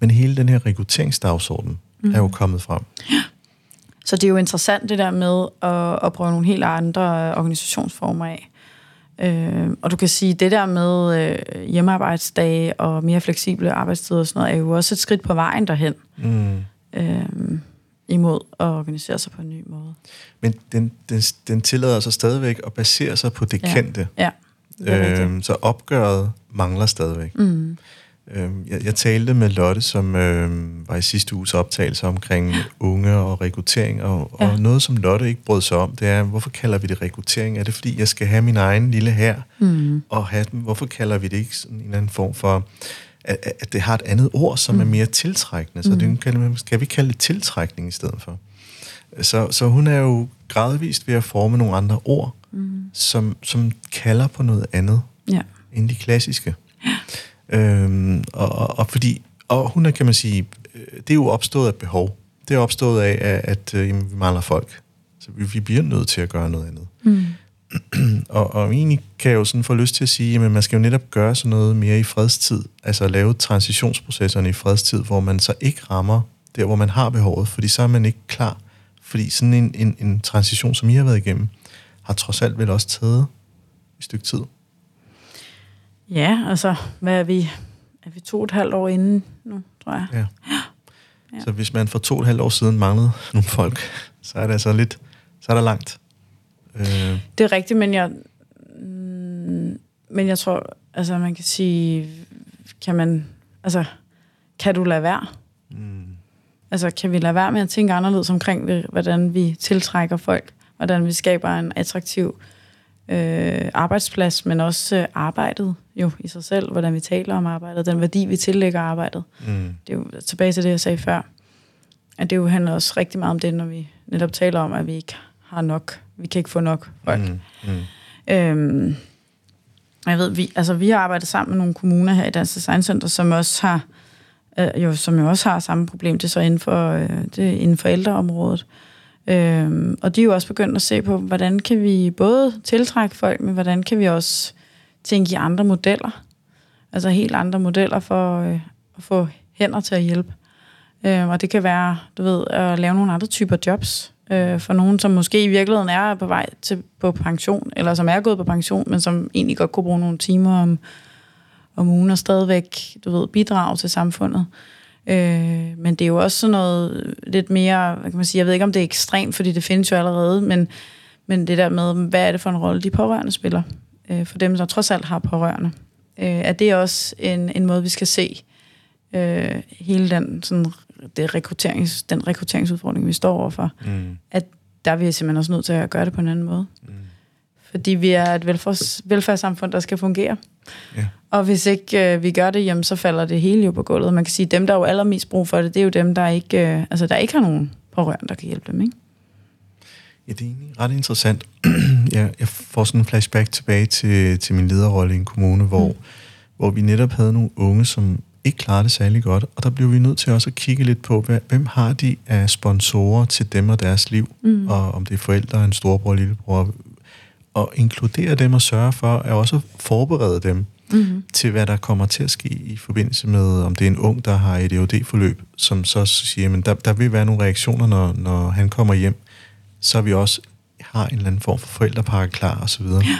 men hele den her rekrutteringsdagsorden mm. er jo kommet frem. Ja. Så det er jo interessant det der med at, at prøve nogle helt andre organisationsformer af. Øh, og du kan sige, det der med øh, hjemmearbejdsdage og mere fleksible arbejdstider og sådan noget, er jo også et skridt på vejen derhen. Mm. Øh, imod at organisere sig på en ny måde. Men den, den, den tillader sig stadigvæk at basere sig på det ja. kendte. Ja. Det øh, så opgøret mangler stadigvæk. Mm. Øh, jeg, jeg talte med Lotte, som øh, var i sidste uges optagelse omkring unge og rekruttering, og, ja. og noget, som Lotte ikke brød sig om, det er, hvorfor kalder vi det rekruttering? Er det, fordi jeg skal have min egen lille her mm. og have dem? Hvorfor kalder vi det ikke sådan en eller anden form for, at, at det har et andet ord, som mm. er mere tiltrækkende? Så mm. det kan, skal vi kalde det tiltrækning i stedet for? Så, så hun er jo gradvist ved at forme nogle andre ord, mm. som, som kalder på noget andet ja. end de klassiske. Ja. Øhm, og, og, og, fordi, og hun er, kan man sige, øh, det er jo opstået af behov. Det er opstået af, at, at øh, jamen, vi mangler folk. Så vi, vi bliver nødt til at gøre noget andet. Mm. og, og egentlig kan jeg jo sådan få lyst til at sige, at man skal jo netop gøre sådan noget mere i fredstid. Altså lave transitionsprocesserne i fredstid, hvor man så ikke rammer der, hvor man har behovet, fordi så er man ikke klar. Fordi sådan en, en, en transition, som I har været igennem, har trods alt vel også taget et stykke tid. Ja, altså, hvad er vi? Er vi to og et halvt år inden nu, tror jeg? Ja. ja. Så hvis man for to og et halvt år siden manglede nogle folk, så er det altså lidt, så er der langt. Øh. Det er rigtigt, men jeg, men jeg tror, altså man kan sige, kan man, altså, kan du lade være? Mm. Altså, kan vi lade være med at tænke anderledes omkring, hvordan vi tiltrækker folk, hvordan vi skaber en attraktiv øh, arbejdsplads, men også øh, arbejdet jo i sig selv, hvordan vi taler om arbejdet, den værdi, vi tillægger arbejdet. Mm. Det er jo tilbage til det, jeg sagde før, at det jo handler også rigtig meget om det, når vi netop taler om, at vi ikke har nok, vi kan ikke få nok folk. Mm. Mm. Øhm, jeg ved, vi, altså, vi har arbejdet sammen med nogle kommuner her i Dansk Design Center, som også har, øh, jo, som jo også har samme problem, det er så inden for, øh, det inden for ældreområdet. Øhm, og de er jo også begyndt at se på, hvordan kan vi både tiltrække folk, men hvordan kan vi også tænke i andre modeller. Altså helt andre modeller for øh, at få hænder til at hjælpe. Øhm, og det kan være, du ved, at lave nogle andre typer jobs øh, for nogen, som måske i virkeligheden er på vej til på pension, eller som er gået på pension, men som egentlig godt kunne bruge nogle timer om, om ugen og stadigvæk, du ved, bidrage til samfundet. Øh, men det er jo også sådan noget lidt mere, hvad kan man sige, jeg ved ikke, om det er ekstremt, fordi det findes jo allerede, men, men det der med, hvad er det for en rolle, de pårørende spiller, øh, for dem, der trods alt har pårørende. Øh, er det også en, en måde, vi skal se øh, hele den, sådan, det rekrutterings, den rekrutteringsudfordring, vi står overfor, Mm. at der er vi simpelthen også nødt til at gøre det på en anden måde. Mm. Fordi vi er et velfærds, velfærdssamfund, der skal fungere. Ja. Og hvis ikke øh, vi gør det, jamen, så falder det hele jo på gulvet. Man kan sige, at dem, der er jo allermest brug for det, det er jo dem, der ikke, øh, altså, der ikke har nogen pårørende, der kan hjælpe dem. Ikke? Ja, det er egentlig ret interessant. jeg, jeg får sådan en flashback tilbage til, til min lederrolle i en kommune, hvor, mm. hvor vi netop havde nogle unge, som ikke klarede det særlig godt, og der blev vi nødt til også at kigge lidt på, hvem har de af sponsorer til dem og deres liv, mm. og om det er forældre, en storebror, lillebror, og inkludere dem og sørge for at også forberede dem Mm-hmm. til, hvad der kommer til at ske i forbindelse med, om det er en ung, der har et EUD-forløb, som så siger, at der, der vil være nogle reaktioner, når, når han kommer hjem, så vi også har en eller anden form for forældrepakke klar og så videre. Ja.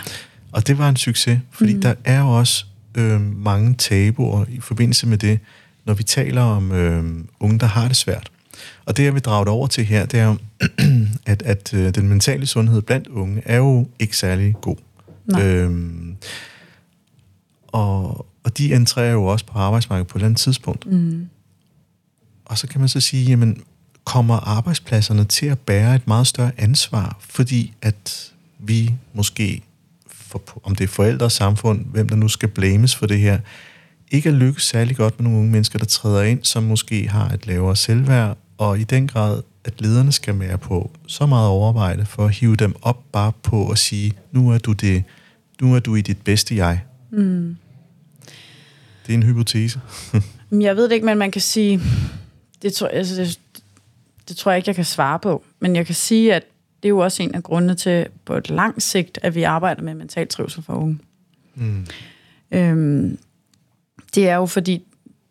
Og det var en succes, fordi Mhm. mm. der er jo også øh, mange tabuer i forbindelse med det, når vi taler om øh, unge, der har det svært. Og det, jeg vil drage det over til her, det er jo, at, at øh, den mentale sundhed blandt unge er jo ikke særlig god. Nej. Øhm, og, og de entrerer jo også på arbejdsmarkedet på et eller andet tidspunkt. Mm. Og så kan man så sige, jamen, kommer arbejdspladserne til at bære et meget større ansvar, fordi at vi måske, for, om det er forældre og samfund, hvem der nu skal blames for det her, ikke er lykkes særlig godt med nogle unge mennesker, der træder ind, som måske har et lavere selvværd, og i den grad, at lederne skal være på så meget overarbejde for at hive dem op bare på at sige, nu er du det, nu er du i dit bedste jeg. Mm. Det er en hypotese. Jeg ved det ikke, men man kan sige, det tror, altså det, det tror jeg ikke, jeg kan svare på, men jeg kan sige, at det er jo også en af grundene til på et langt sigt, at vi arbejder med mental trivsel for unge. Mm. Øhm, det er jo fordi,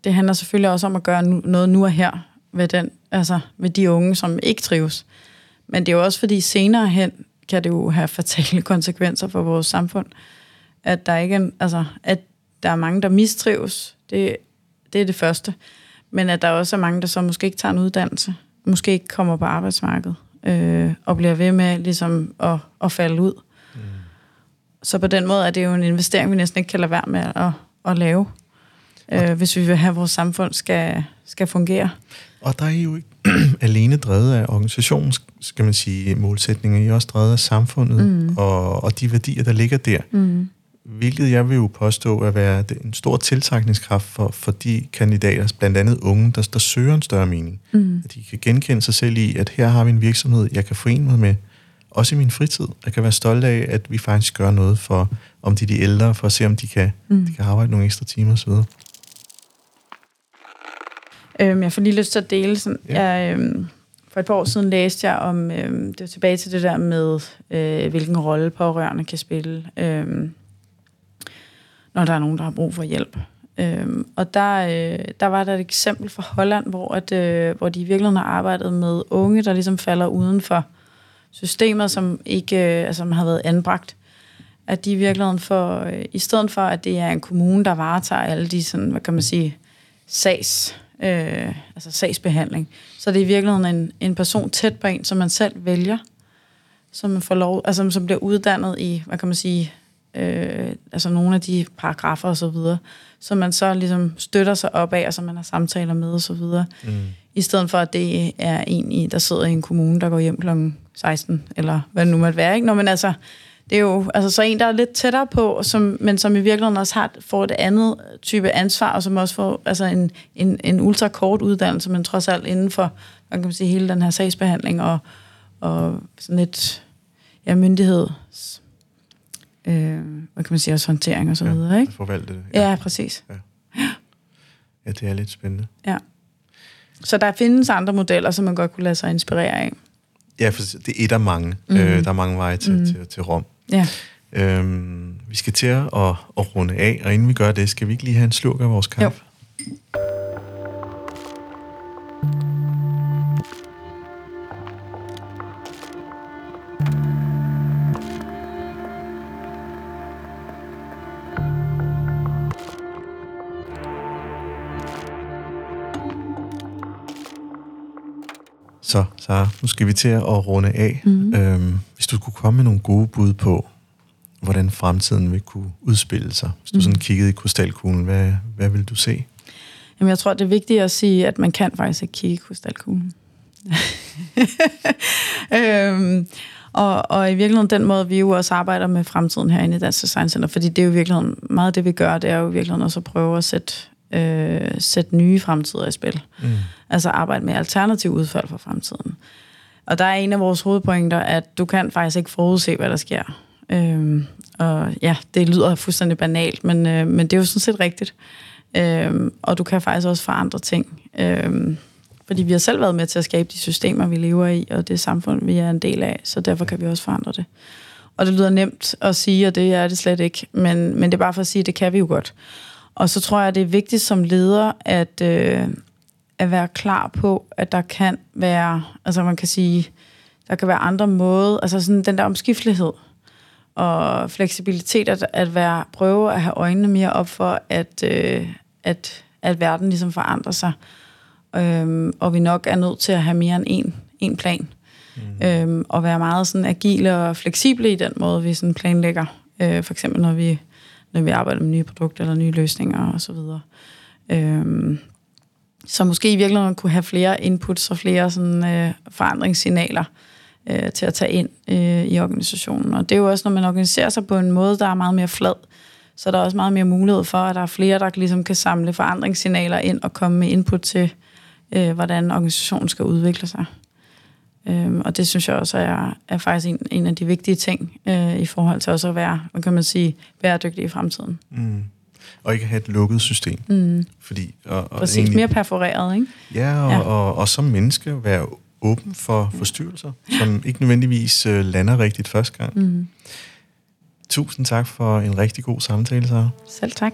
det handler selvfølgelig også om at gøre noget nu og her ved, den, altså ved de unge, som ikke trives. Men det er jo også fordi, senere hen kan det jo have fatale konsekvenser for vores samfund. At der ikke er, altså, at der er mange, der mistrives, det, det er det første. Men at der også er mange, der så måske ikke tager en uddannelse, måske ikke kommer på arbejdsmarkedet, øh, og bliver ved med ligesom at, at falde ud. Mm. Så på den måde er det jo en investering, vi næsten ikke kan lade være med at, at lave, øh, hvis vi vil have, at vores samfund skal, skal fungere. Og der er I jo ikke alene drevet af organisationen, skal man sige, målsætninger. I er også drevet af samfundet Mm. og, og de værdier, der ligger der. Mm. Hvilket jeg vil jo påstå at være en stor tiltrækningskraft for, for de kandidater, blandt andet unge, der, der søger en større mening. Mm. At de kan genkende sig selv i, at her har vi en virksomhed, jeg kan forene mig med, også i min fritid. Jeg kan være stolt af, at vi faktisk gør noget for, om de er de ældre, for at se, om de kan, Mm. de kan arbejde nogle ekstra timer osv. Øhm, jeg får lige lyst til at dele sådan. Ja. Jeg, øhm, for et par år siden læste jeg om, øhm, det var tilbage til det der med, øh, hvilken rolle pårørende kan spille, øhm, når der er nogen, der har brug for hjælp. Øhm, og der, øh, der var der et eksempel fra Holland, hvor, at, øh, hvor de i virkeligheden har arbejdet med unge, der ligesom falder uden for systemet, som ikke øh, altså, som har været anbragt. At de i virkeligheden får, øh, i stedet for, at det er en kommune, der varetager alle de, sådan, hvad kan man sige, sags, øh, altså sagsbehandling, så er det i virkeligheden en, en person tæt på en, som man selv vælger, som man får lov, altså som bliver uddannet i, hvad kan man sige, øh, altså nogle af de paragrafer og så videre, som man så ligesom støtter sig op af, og som man har samtaler med og så videre, Mm. i stedet for, at det er en, i, der sidder i en kommune, der går hjem kl. 16, eller hvad det nu måtte være. Ikke? Nå, men altså, det er jo altså, så en, der er lidt tættere på, som, men som i virkeligheden også har, får et andet type ansvar, og som også får altså en, en, en ultrakort uddannelse, men trods alt inden for hvad kan man sige, hele den her sagsbehandling og, og sådan lidt ja, myndighed, øh, hvad kan man sige, også håndtering og så Ja, videre, ikke? Forvalte det. Ja, præcis. ja, det er lidt spændende. Ja. Så der findes andre modeller, som man godt kunne lade sig inspirere af. Ja, for det er et af mange. Mm. Øh, der er mange veje til, mm. til, til Rom. Ja. Øhm, vi skal til at, at, at runde af, og inden vi gør det, skal vi ikke lige have en slurk af vores kaffe? Så, så nu skal vi til at runde af. Mm. Øhm, du kunne komme med nogle gode bud på, hvordan fremtiden vil kunne udspille sig. Hvis du mm. sådan kiggede i krystalkuglen, hvad, hvad vil du se? Jamen, jeg tror, det er vigtigt at sige, at man kan faktisk ikke kigge i krystalkuglen. øhm, og, og i virkeligheden den måde, vi jo også arbejder med fremtiden herinde i Dansk Design Center, fordi det er jo i virkeligheden, meget det vi gør, det er jo i virkeligheden også at prøve at sætte, øh, sætte nye fremtider i spil. Mm. Altså arbejde med alternativ udfald for fremtiden. Og der er en af vores hovedpointer, at du kan faktisk ikke forudse, hvad der sker. Øhm, og ja, det lyder fuldstændig banalt, men, øh, men det er jo sådan set rigtigt. Øhm, og du kan faktisk også forandre ting. Øhm, fordi vi har selv været med til at skabe de systemer, vi lever i, og det samfund, vi er en del af, så derfor kan vi også forandre det. Og det lyder nemt at sige, og det er det slet ikke, men, men det er bare for at sige, at det kan vi jo godt. Og så tror jeg, det er vigtigt som leder, at, øh, at være klar på, at der kan være, altså man kan sige, der kan være andre måder, altså sådan den der omskiftelighed og fleksibilitet, at, at være, prøve at have øjnene mere op for, at, øh, at, at verden ligesom forandrer sig. Øhm, og vi nok er nødt til at have mere end en, en plan. Mm. Øhm, og være meget sådan agile og fleksible i den måde, vi sådan planlægger. Øh, for eksempel når vi, når vi arbejder med nye produkter eller nye løsninger videre. Øhm, så måske i virkeligheden kunne have flere inputs og flere sådan, øh, forandringssignaler øh, til at tage ind øh, i organisationen. Og det er jo også, når man organiserer sig på en måde, der er meget mere flad, så der er også meget mere mulighed for, at der er flere, der ligesom kan samle forandringssignaler ind og komme med input til, øh, hvordan organisationen skal udvikle sig. Øhm, og det synes jeg også er, er faktisk en, en af de vigtige ting øh, i forhold til også at være, hvad kan man sige, bæredygtig i fremtiden. Mm. Og ikke have et lukket system. Mm. Fordi, og, og Præcis, egentlig- mere perforeret, ikke? Ja, og, Ja. ja. Og, og som menneske være åben for forstyrrelser, som ikke nødvendigvis øh, lander rigtigt første gang. Mm. Tusind tak for en rigtig god samtale, så. Selv tak.